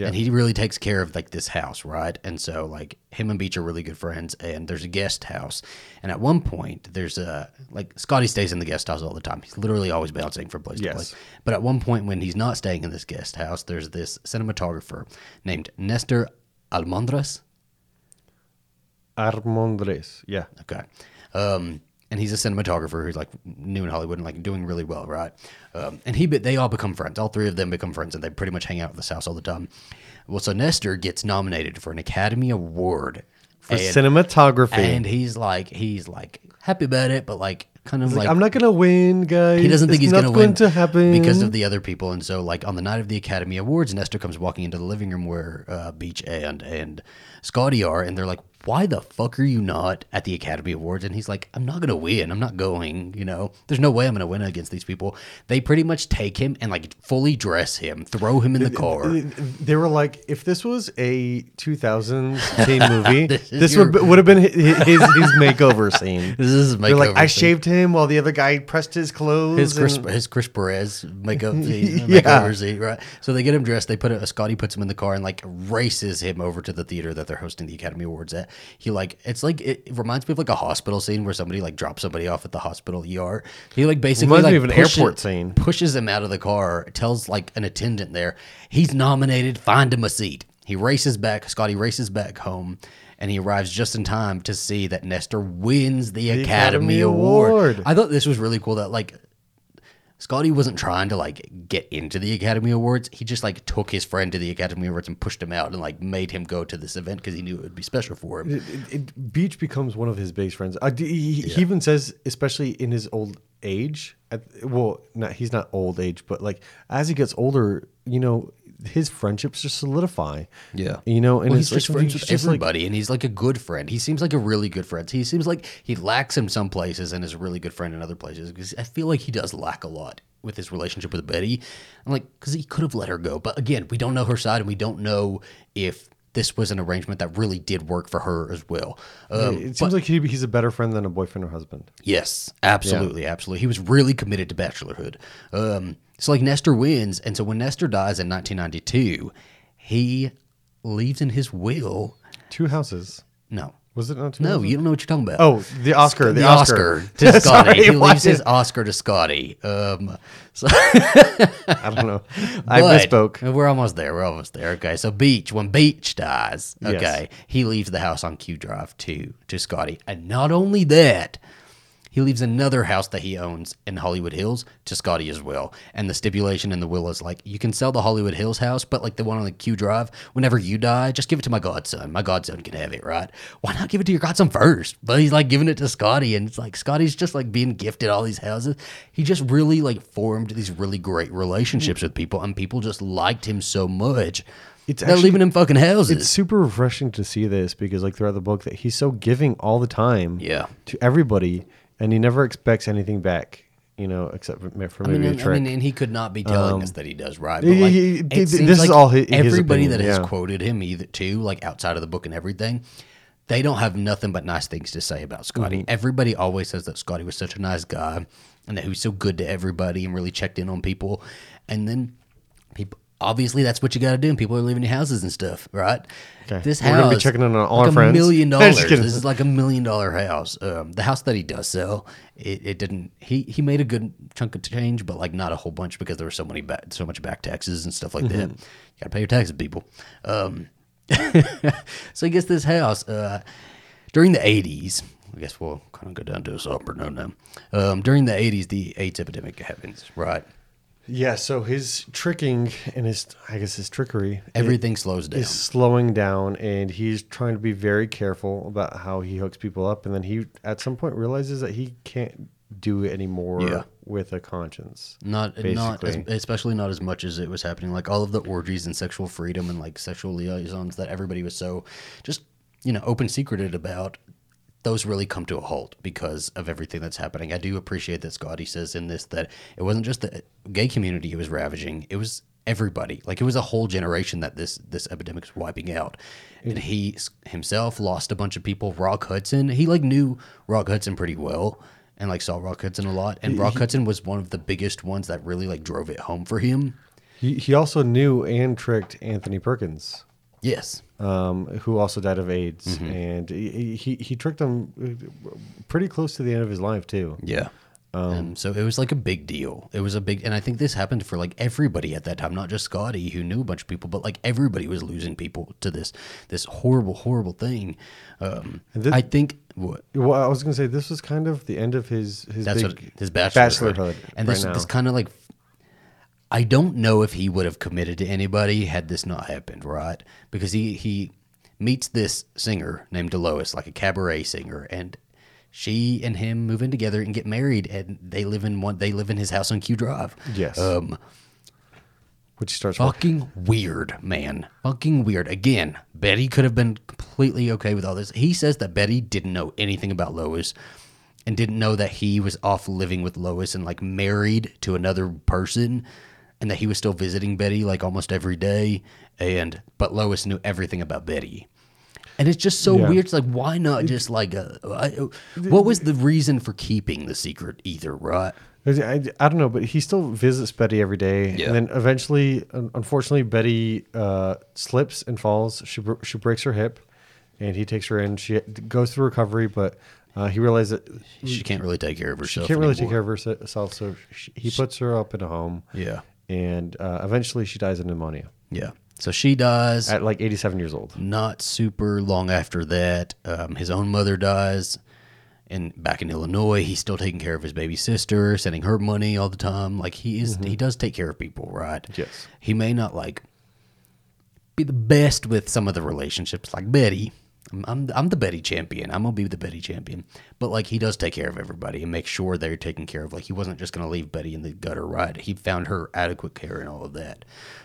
Yeah. And he really takes care of like this house, right? And so like him and Beach are really good friends and there's a guest house. And at one point there's a like Scotty stays in the guest house all the time. He's literally always bouncing from place to Yes. place. But at one point when he's not staying in this guest house, there's this cinematographer named Nestor Almendros. Armondres. Yeah. Okay. Um, and he's a cinematographer who's like new in Hollywood and like doing really well, right? Um, and he, they all become friends. All three of them become friends, and they pretty much hang out at this house all the time. Well, so Nestor gets nominated for an Academy Award For and, cinematography. and he's like, he's like happy about it, but like kind of Like, like, I'm not gonna win, guys. he doesn't think It's he's going to going win to happen because of the other people. And so, like on the night of the Academy Awards, Nestor comes walking into the living room where uh, Beach and and Scotty are, and they're like, "Why the fuck are you not at the Academy Awards?" And he's like, "I'm not going to win. I'm not going. You know, there's no way I'm going to win against these people." They pretty much take him and like fully dress him, throw him in the car. They were like, if this was a 2000s teen movie, This this, is would would have been his, his his makeover scene. This is his They're like, makeover I scene. shaved him while the other guy pressed his clothes. his Chris, and- his Chris Perez makeup scene, Yeah. makeover scene, right? So they get him dressed. They put a Scotty puts him in the car and like races him over to the theater that they're hosting the Academy Awards at. He like it's like it, reminds me of like a hospital scene where somebody like drops somebody off at the hospital ER. He like basically Reminds like me of an pushes- airport scene. Pushes him out of the car. Tells like an attendant there he's nominated. Find him a seat. He races back. Scotty races back home. And he arrives just in time to see that Nestor wins the, Academy, Academy Award. Award. I thought this was really cool that like Scotty wasn't trying to like get into the Academy Awards. He just like took his friend to the Academy Awards and pushed him out and like made him go to this event because he knew it would be special for him. It, it, it- Beach becomes one of his best friends. I, he, he even says, especially in his old age, well, not he's not old age, but like as he gets older, you know, his friendships just solidify. Yeah. you know, and Well, it's he's just like- friends with just like- everybody, and he's like a good friend. He seems like a really good friend. He seems like he lacks in some places and is a really good friend in other places. Because I feel like he does lack a lot with his relationship with Betty. I'm like, because he could have let her go, but again, we don't know her side, and we don't know if this was an arrangement that really did work for her as well. Um, it seems like he, he's a better friend than a boyfriend or husband. Yes, absolutely, absolutely. He was really committed to bachelorhood. Um, so like Nestor wins, and so when Nestor dies in 1992, he leaves in his will. Two houses. No, Was it not two no, houses? you don't know what you're talking about. Oh, the Oscar. The, the Oscar, to Scotty. Sorry, he leaves his Oscar to Scotty. Um, so I don't know. I misspoke. We're almost there. We're almost there. Okay, so Beach, when Beach dies, Yes. okay, he leaves the house on Kew Drive to to Scotty, and not only that, he leaves another house that he owns in Hollywood Hills to Scotty as well. And the stipulation in the will is like, you can sell the Hollywood Hills house, but like the one on the Kew Drive, whenever you die, just give it to my godson. My godson can have it, right? Why not give it to your godson first? But he's like giving it to Scotty, and it's like Scotty's just like being gifted all these houses. He just really like formed these really great relationships with people, and people just liked him so much. It's They're actually- leaving him fucking houses. It's super refreshing to see this because, like, throughout the book, that he's so giving all the time, Yeah. to everybody, and he never expects anything back, you know, except for, for I maybe mean, a and, I mean, and he could not be telling us that he does right. But like, he- it this is like all hi- his everybody opinion, that has yeah. quoted him either too, like outside of the book and everything, they don't have nothing but nice things to say about Scotty. Mm-hmm. Everybody always says that Scotty was such a nice guy and that he was so good to everybody and really checked in on people. And then people. Obviously, that's what you got to do. And people are leaving your houses and stuff, right? Okay. This We're house, gonna be checking in on all like our a million dollars. This is like a million dollar house. Um, the house that he does sell, it, it didn't. He he made a good chunk of change, but like not a whole bunch because there were so many back, so much back taxes and stuff like that. Mm-hmm. You got to pay your taxes, people. Um, so he gets this house uh, during the eighties. I guess we'll kind of go down to a somber note now. Um, during the eighties, the AIDS epidemic happens. Right, yeah, so his tricking and his, I guess, his trickery everything slows down. is slowing down, and he's trying to be very careful about how he hooks people up, and then he, at some point, realizes that he can't do it anymore Yeah. with a conscience. Not not as, basically. especially not as much as it was happening. Like all of the orgies and sexual freedom and like sexual liaisons that everybody was so just you know open secreted about. Those really come to a halt because of everything that's happening. I do appreciate that Scotty says in this that it wasn't just the gay community he was ravaging; it was everybody. Like it was a whole generation that this this epidemic was wiping out. And he himself lost a bunch of people. Rock Hudson, he like knew Rock Hudson pretty well and like saw Rock Hudson a lot. And Rock Hudson was one of the biggest ones that really like drove it home for him. He, he also knew and tricked Anthony Perkins. Yes. um, who also died of AIDS, Mm-hmm. and he, he he tricked him uh, pretty close to the end of his life too. Yeah. Um, so it was like a big deal. It was a big, and I think this happened for like everybody at that time, not just Scotty who knew a bunch of people, but like everybody was losing people to this this horrible, horrible thing. Um, this- I think what Well, I was gonna say this was kind of the end of his his that's big what his bachelorhood, bachelorhood and right this now. this kind of like I don't know if he would have committed to anybody had this not happened, right? Because he he meets this singer named Delois, like a cabaret singer, and she and him move in together and get married, and they live in one. They live in his house on Kew Drive. Yes. Um, which starts with fucking weird, man. Fucking weird. Again, Betty could have been completely okay with all this. He says that Betty didn't know anything about Lois and didn't know that he was off living with Lois and like married to another person and that he was still visiting Betty like almost every day and but Lois knew everything about Betty. And it's just so Yeah. weird. It's like, why not just like, uh, I, what was the reason for keeping the secret either, right? I, I don't know, but he still visits Betty every day, Yeah. and then eventually, unfortunately, Betty uh, slips and falls. She she breaks her hip, and he takes her in. She goes through recovery, but uh, he realizes that She can't really take care of herself. she can't really take care of herself, so she, he puts her up in a home. Yeah. And uh, eventually she dies of pneumonia Yeah. So she dies. at like 87 years old. Not super long after that, um, his own mother dies. And back in Illinois, he's still taking care of his baby sister, sending her money all the time. Like he is, he does take care of people, right? Yes. He may not like be the best with some of the relationships, like Betty. I'm, I'm, the Betty champion. I'm gonna be the Betty champion. But like he does take care of everybody and make sure they're taken care of. Like he wasn't just gonna leave Betty in the gutter, right? He found her adequate care and all of that.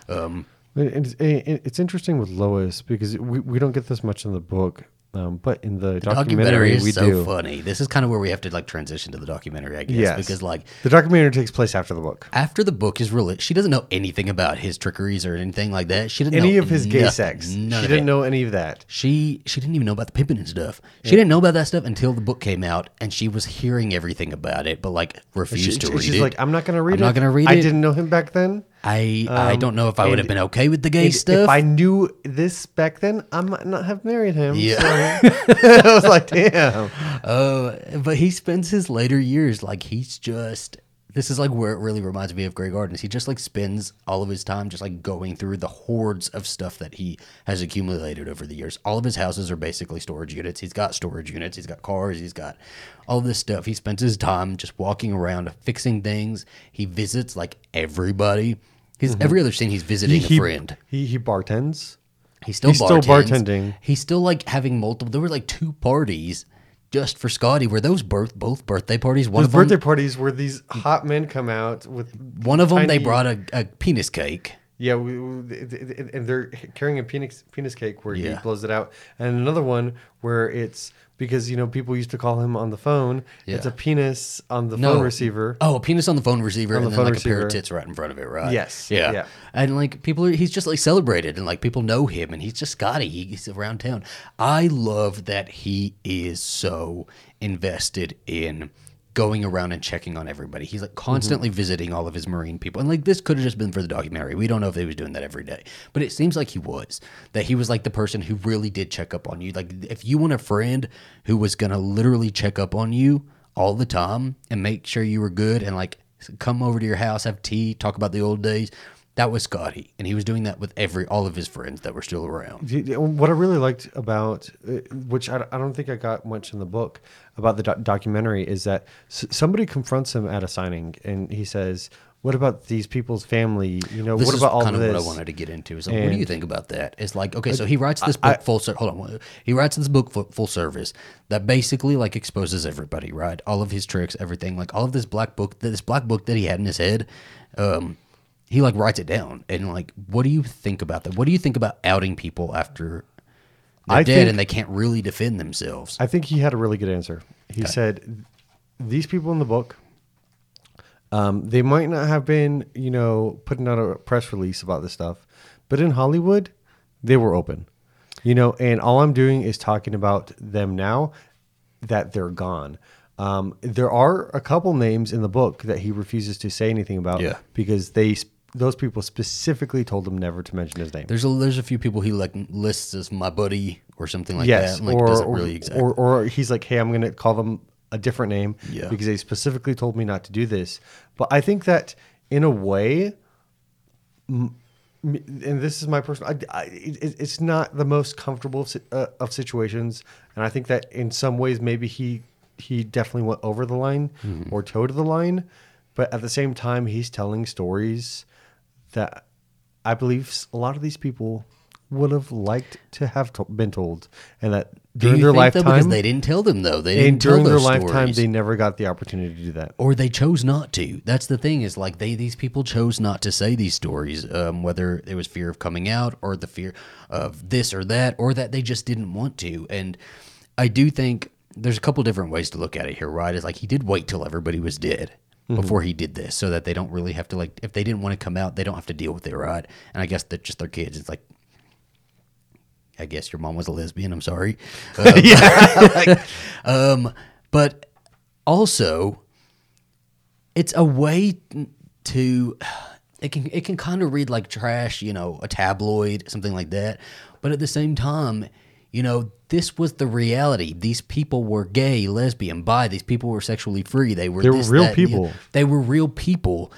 Um, It's, it's interesting with Lois because we, we don't get this much in the book, um, but in the, The documentary, documentary is we so do. funny. This is kind of where we have to like transition to the documentary, I guess, Yes, because like the documentary takes place after the book. after the book is released, she doesn't know anything about his trickeries or anything like that. She didn't Any know of his gay nothing, sex, None she didn't it. know any of that. She she didn't even know about the pimping and stuff. She didn't know about that stuff until the book came out, and she was hearing everything about it, but like refused She- to read she's it. She's like, I'm not going to read I'm it. not gonna read I it." didn't know him back then. I I don't know if I would have been okay with the gay And stuff. If I knew this back then, I might not have married him. Yeah. so- I was like, damn. Uh, but he spends his later years like he's just This is like where it really reminds me of Grey Gardens. He just like spends all of his time just like going through the hordes of stuff that he has accumulated over the years. All of his houses are basically storage units. He's got storage units, he's got cars, he's got all this stuff. He spends his time just walking around fixing things. He visits like everybody. He's mm-hmm. every other scene he's visiting a friend. He he bartends. He's still He's still bartends. bartending. He's still like having multiple. There were like two parties just for Scotty. Were those birth both birthday parties? One Those of them, birthday parties where these hot men come out with one of them, they tiny- brought a, a penis cake. Yeah, we, we- and they're carrying a penis penis cake where Yeah. he blows it out, and another one where it's because you know people used to call him on the phone. It's a penis on the No. phone receiver. Oh, a penis on the phone receiver, On and the then phone like a pair of tits right in front of it, right? Yes, Yeah. yeah. And like people are, he's just like celebrated, and like people know him, and he's just Scotty. He's around town. I love that he is so invested in going around and checking on everybody. He's like mm-hmm. constantly visiting all of his marine people. And like this could have just been for the documentary. We don't know if he was doing that every day. But it seems like he was. That he was like the person who really did check up on you. Like if you want a friend who was going to literally check up on you all the time and make sure you were good and like come over to your house, have tea, talk about the old days, that was Scotty. And he was doing that with every all of his friends that were still around. What I really liked about, uh, which I, I don't think I got much in the book about the doc- documentary, is that s- somebody confronts him at a signing, and he says, "What about these people's family? You know, This what is about all kind of this?" what I wanted to get into. Is like, what do you think about that? It's like, okay, so he writes this I- book full. Ser- hold on, he writes this book full, full service that basically like exposes everybody, right? All of his tricks, everything, like all of this black book, this black book that he had in his head. Um, he like writes it down, and like, what do you think about that? What do you think about outing people after they're I dead think- and they can't really defend themselves? I think he had a really good answer. He said, "These people in the book, um, they might not have been, you know, putting out a press release about this stuff, but in Hollywood, they were open, you know. And all I'm doing is talking about them now that they're gone. Um, there are a couple names in the book that he refuses to say anything about, Yeah. because they." Those people specifically told him never to mention his name. There's a there's a few people he like lists as my buddy or something like yes, that. Like or, doesn't or, really exactly. or or he's like, hey, I'm going to call them a different name Yeah. because they specifically told me not to do this. But I think that in a way, m- and this is my personal, I, I, it, it's not the most comfortable of, uh, of situations, and I think that in some ways maybe he he definitely went over the line Mm-hmm. or towed the line, but at the same time he's telling stories that I believe a lot of these people would have liked to have to- been told, and that during their though, lifetime, because they didn't tell them though. They didn't tell during their those lifetime, stories. they never got the opportunity to do that. or they chose not to. That's the thing is like they these people chose not to say these stories, um, whether it was fear of coming out or the fear of this or that, or that they just didn't want to. And I do think there's a couple different ways to look at it here, right? Is like he did wait till everybody was dead. Before he did this, so that they don't really have to like, if they didn't want to come out, they don't have to deal with it, right? And I guess that just their kids. It's like, I guess your mom was a lesbian. I'm sorry. Um, um, but also, it's a way to it can it can kind of read like trash, you know, a tabloid, something like that. But at the same time, you know, this was the reality. These people were gay, lesbian, bi. These people were sexually free. They were They were this, real that, you know, people. they were real people.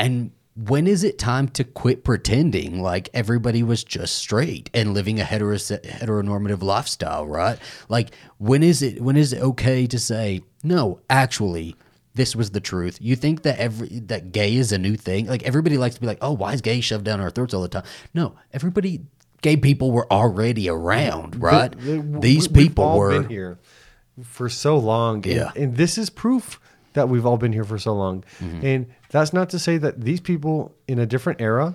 And when is it time to quit pretending like everybody was just straight and living a heteros- heteronormative lifestyle, right? Like when is it when is it okay to say, no, actually, this was the truth. You think that every that gay is a new thing? Like everybody likes to be like, oh, why is gay shoved down our throats all the time? No, everybody gay people were already around, right? They- they- These we- we've people all were been here for so long. and- Yeah. and, this is proof that we've all been here for so long. Mm-hmm. And that's not to say that these people in a different era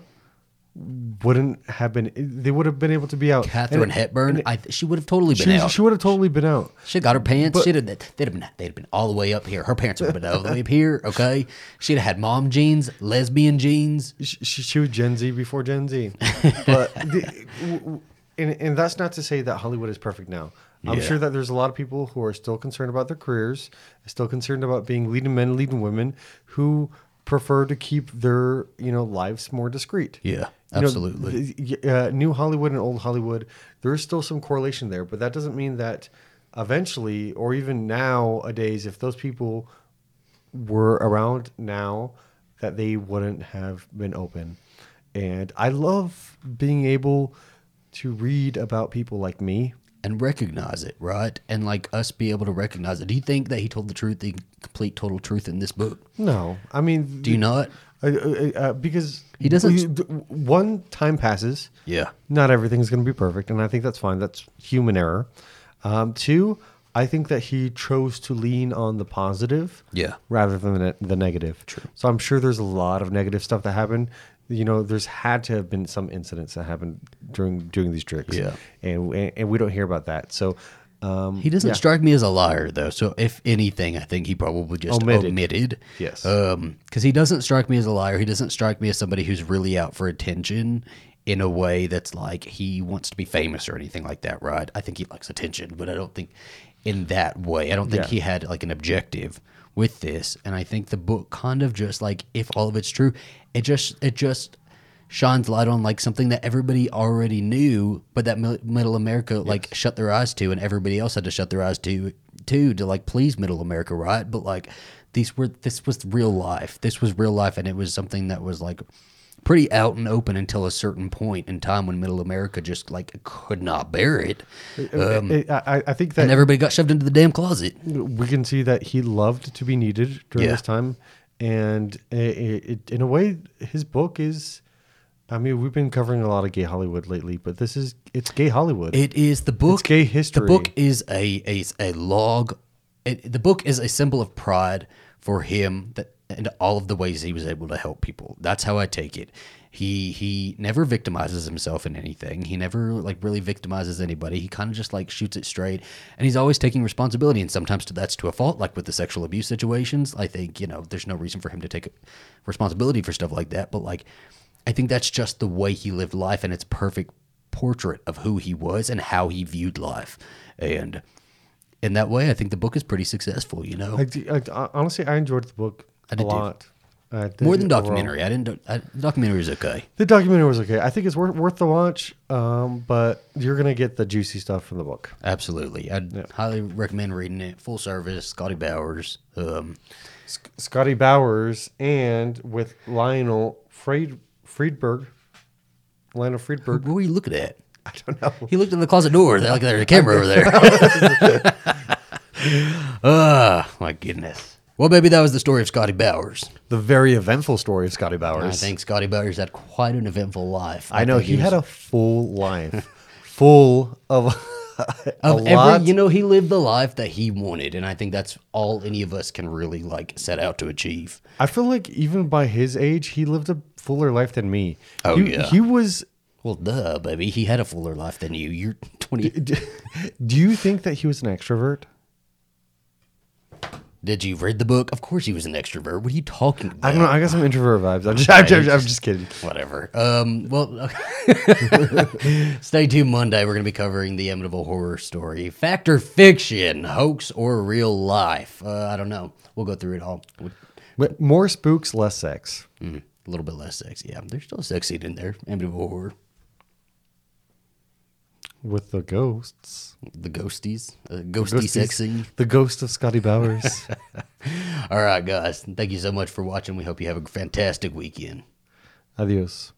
wouldn't have been. They would have been able to be out. Katharine And- Hepburn. and I she would have totally been she, out. she would have totally been out. She got her pants. But- She'd have, they'd have been they'd have been all the way up here. Her parents would have been all the way up here. Okay, she'd have had mom jeans, lesbian jeans. she, she, she was Gen Z before Gen Z. But the, and, and that's not to say that Hollywood is perfect now. I'm Yeah. sure that there's a lot of people who are still concerned about their careers, still concerned about being leading men, leading women, who prefer to keep their you know lives more discreet. Yeah, You know, absolutely. uh, new Hollywood and old Hollywood, there is still some correlation there, but that doesn't mean that eventually, or even nowadays, if those people were around now that they wouldn't have been open. And I love being able to read about people like me. and recognize it, right? And like us be able to recognize it. Do you think that he told the truth, the complete total truth in this book? No, I mean, Do you not? Uh, uh, uh, because He doesn't- we- th- one time passes. Yeah. Not everything's going to be perfect, and I think that's fine. That's human error. Um, two, I think that he chose to lean on the positive, Yeah. rather than the, the negative. True. So I'm sure there's a lot of negative stuff that happened. You know, there's had to have been some incidents that happened during doing these tricks. Yeah. and and, and we don't hear about that. So. Um, He doesn't yeah. strike me as a liar, though. So, if anything, I think he probably just Omitted. omitted. Yes. Um, because he doesn't strike me as a liar. He doesn't strike me as somebody who's really out for attention in a way that's like he wants to be famous or anything like that, right? I think he likes attention, but I don't think in that way. I don't think Yeah. he had like an objective with this. And I think the book kind of just like, if all of it's true, it just, it just, shines light on like something that everybody already knew, but that mi- middle America like shut their eyes to, and everybody else had to shut their eyes to too to like please middle America, right? But like these were this was real life. This was real life, and it was something that was like pretty out and open until a certain point in time when middle America just like could not bear it, um, I- I, I think that and everybody got shoved into the damn closet. we can see that he loved to be needed during Yeah. this time, and it, it, in a way, his book is. I mean, we've been covering a lot of gay Hollywood lately, but this is it's gay Hollywood. It is the book. It's gay history. The book is a a, a log. It, the book is a symbol of pride for him that and all of the ways he was able to help people. That's how I take it. He he never victimizes himself in anything. He never like really victimizes anybody. He kind of just like shoots it straight, and he's always taking responsibility. And sometimes that's to a fault, like with the sexual abuse situations. I think you know there's no reason for him to take responsibility for stuff like that. But like, I think that's just the way he lived life, and it's perfect portrait of who he was and how he viewed life. And in that way, I think the book is pretty successful. You know, I, do- I- honestly, I enjoyed the book I a too. lot. I did more than overall. documentary. I didn't. I, documentary is okay. The documentary was okay. I think it's worth worth the watch, um, but you're gonna get the juicy stuff from the book. Absolutely, I'd highly recommend reading it. Full service, Scotty Bowers. Um, Sc- Scotty Bowers and with Lionel Fried Friedberg. Lionel Friedberg. what were you looking at? I don't know. He looked in the closet door. Like there's a camera over there. Ah, my goodness. Well, maybe that was the story of Scotty Bowers. The very eventful story of Scotty Bowers. I think Scotty Bowers had quite an eventful life. I know think he was- had a full life, full of a of every lot. you know he lived the life that he wanted and i think that's all any of us can really like set out to achieve I feel like even by his age, he lived a fuller life than me. Oh, he, yeah. he was. well duh baby he had a fuller life than you you're 20 Do you think that he was an extrovert? did you read the book of course he was an extrovert what are you talking about I don't know. I got some introvert vibes. I'm just, I'm, just, I'm just kidding. whatever um well stay tuned monday we're gonna be covering the amityville horror story fact or fiction hoax or real life uh, i don't know we'll go through it all But more spooks, less sex. mm, a little bit less sexy. yeah there's still a sex scene in there amityville horror With the ghosts. the ghosties, uh, ghosty sex scene. The ghost of Scotty Bowers. All right, guys. Thank you so much for watching. We hope you have a fantastic weekend. Adios.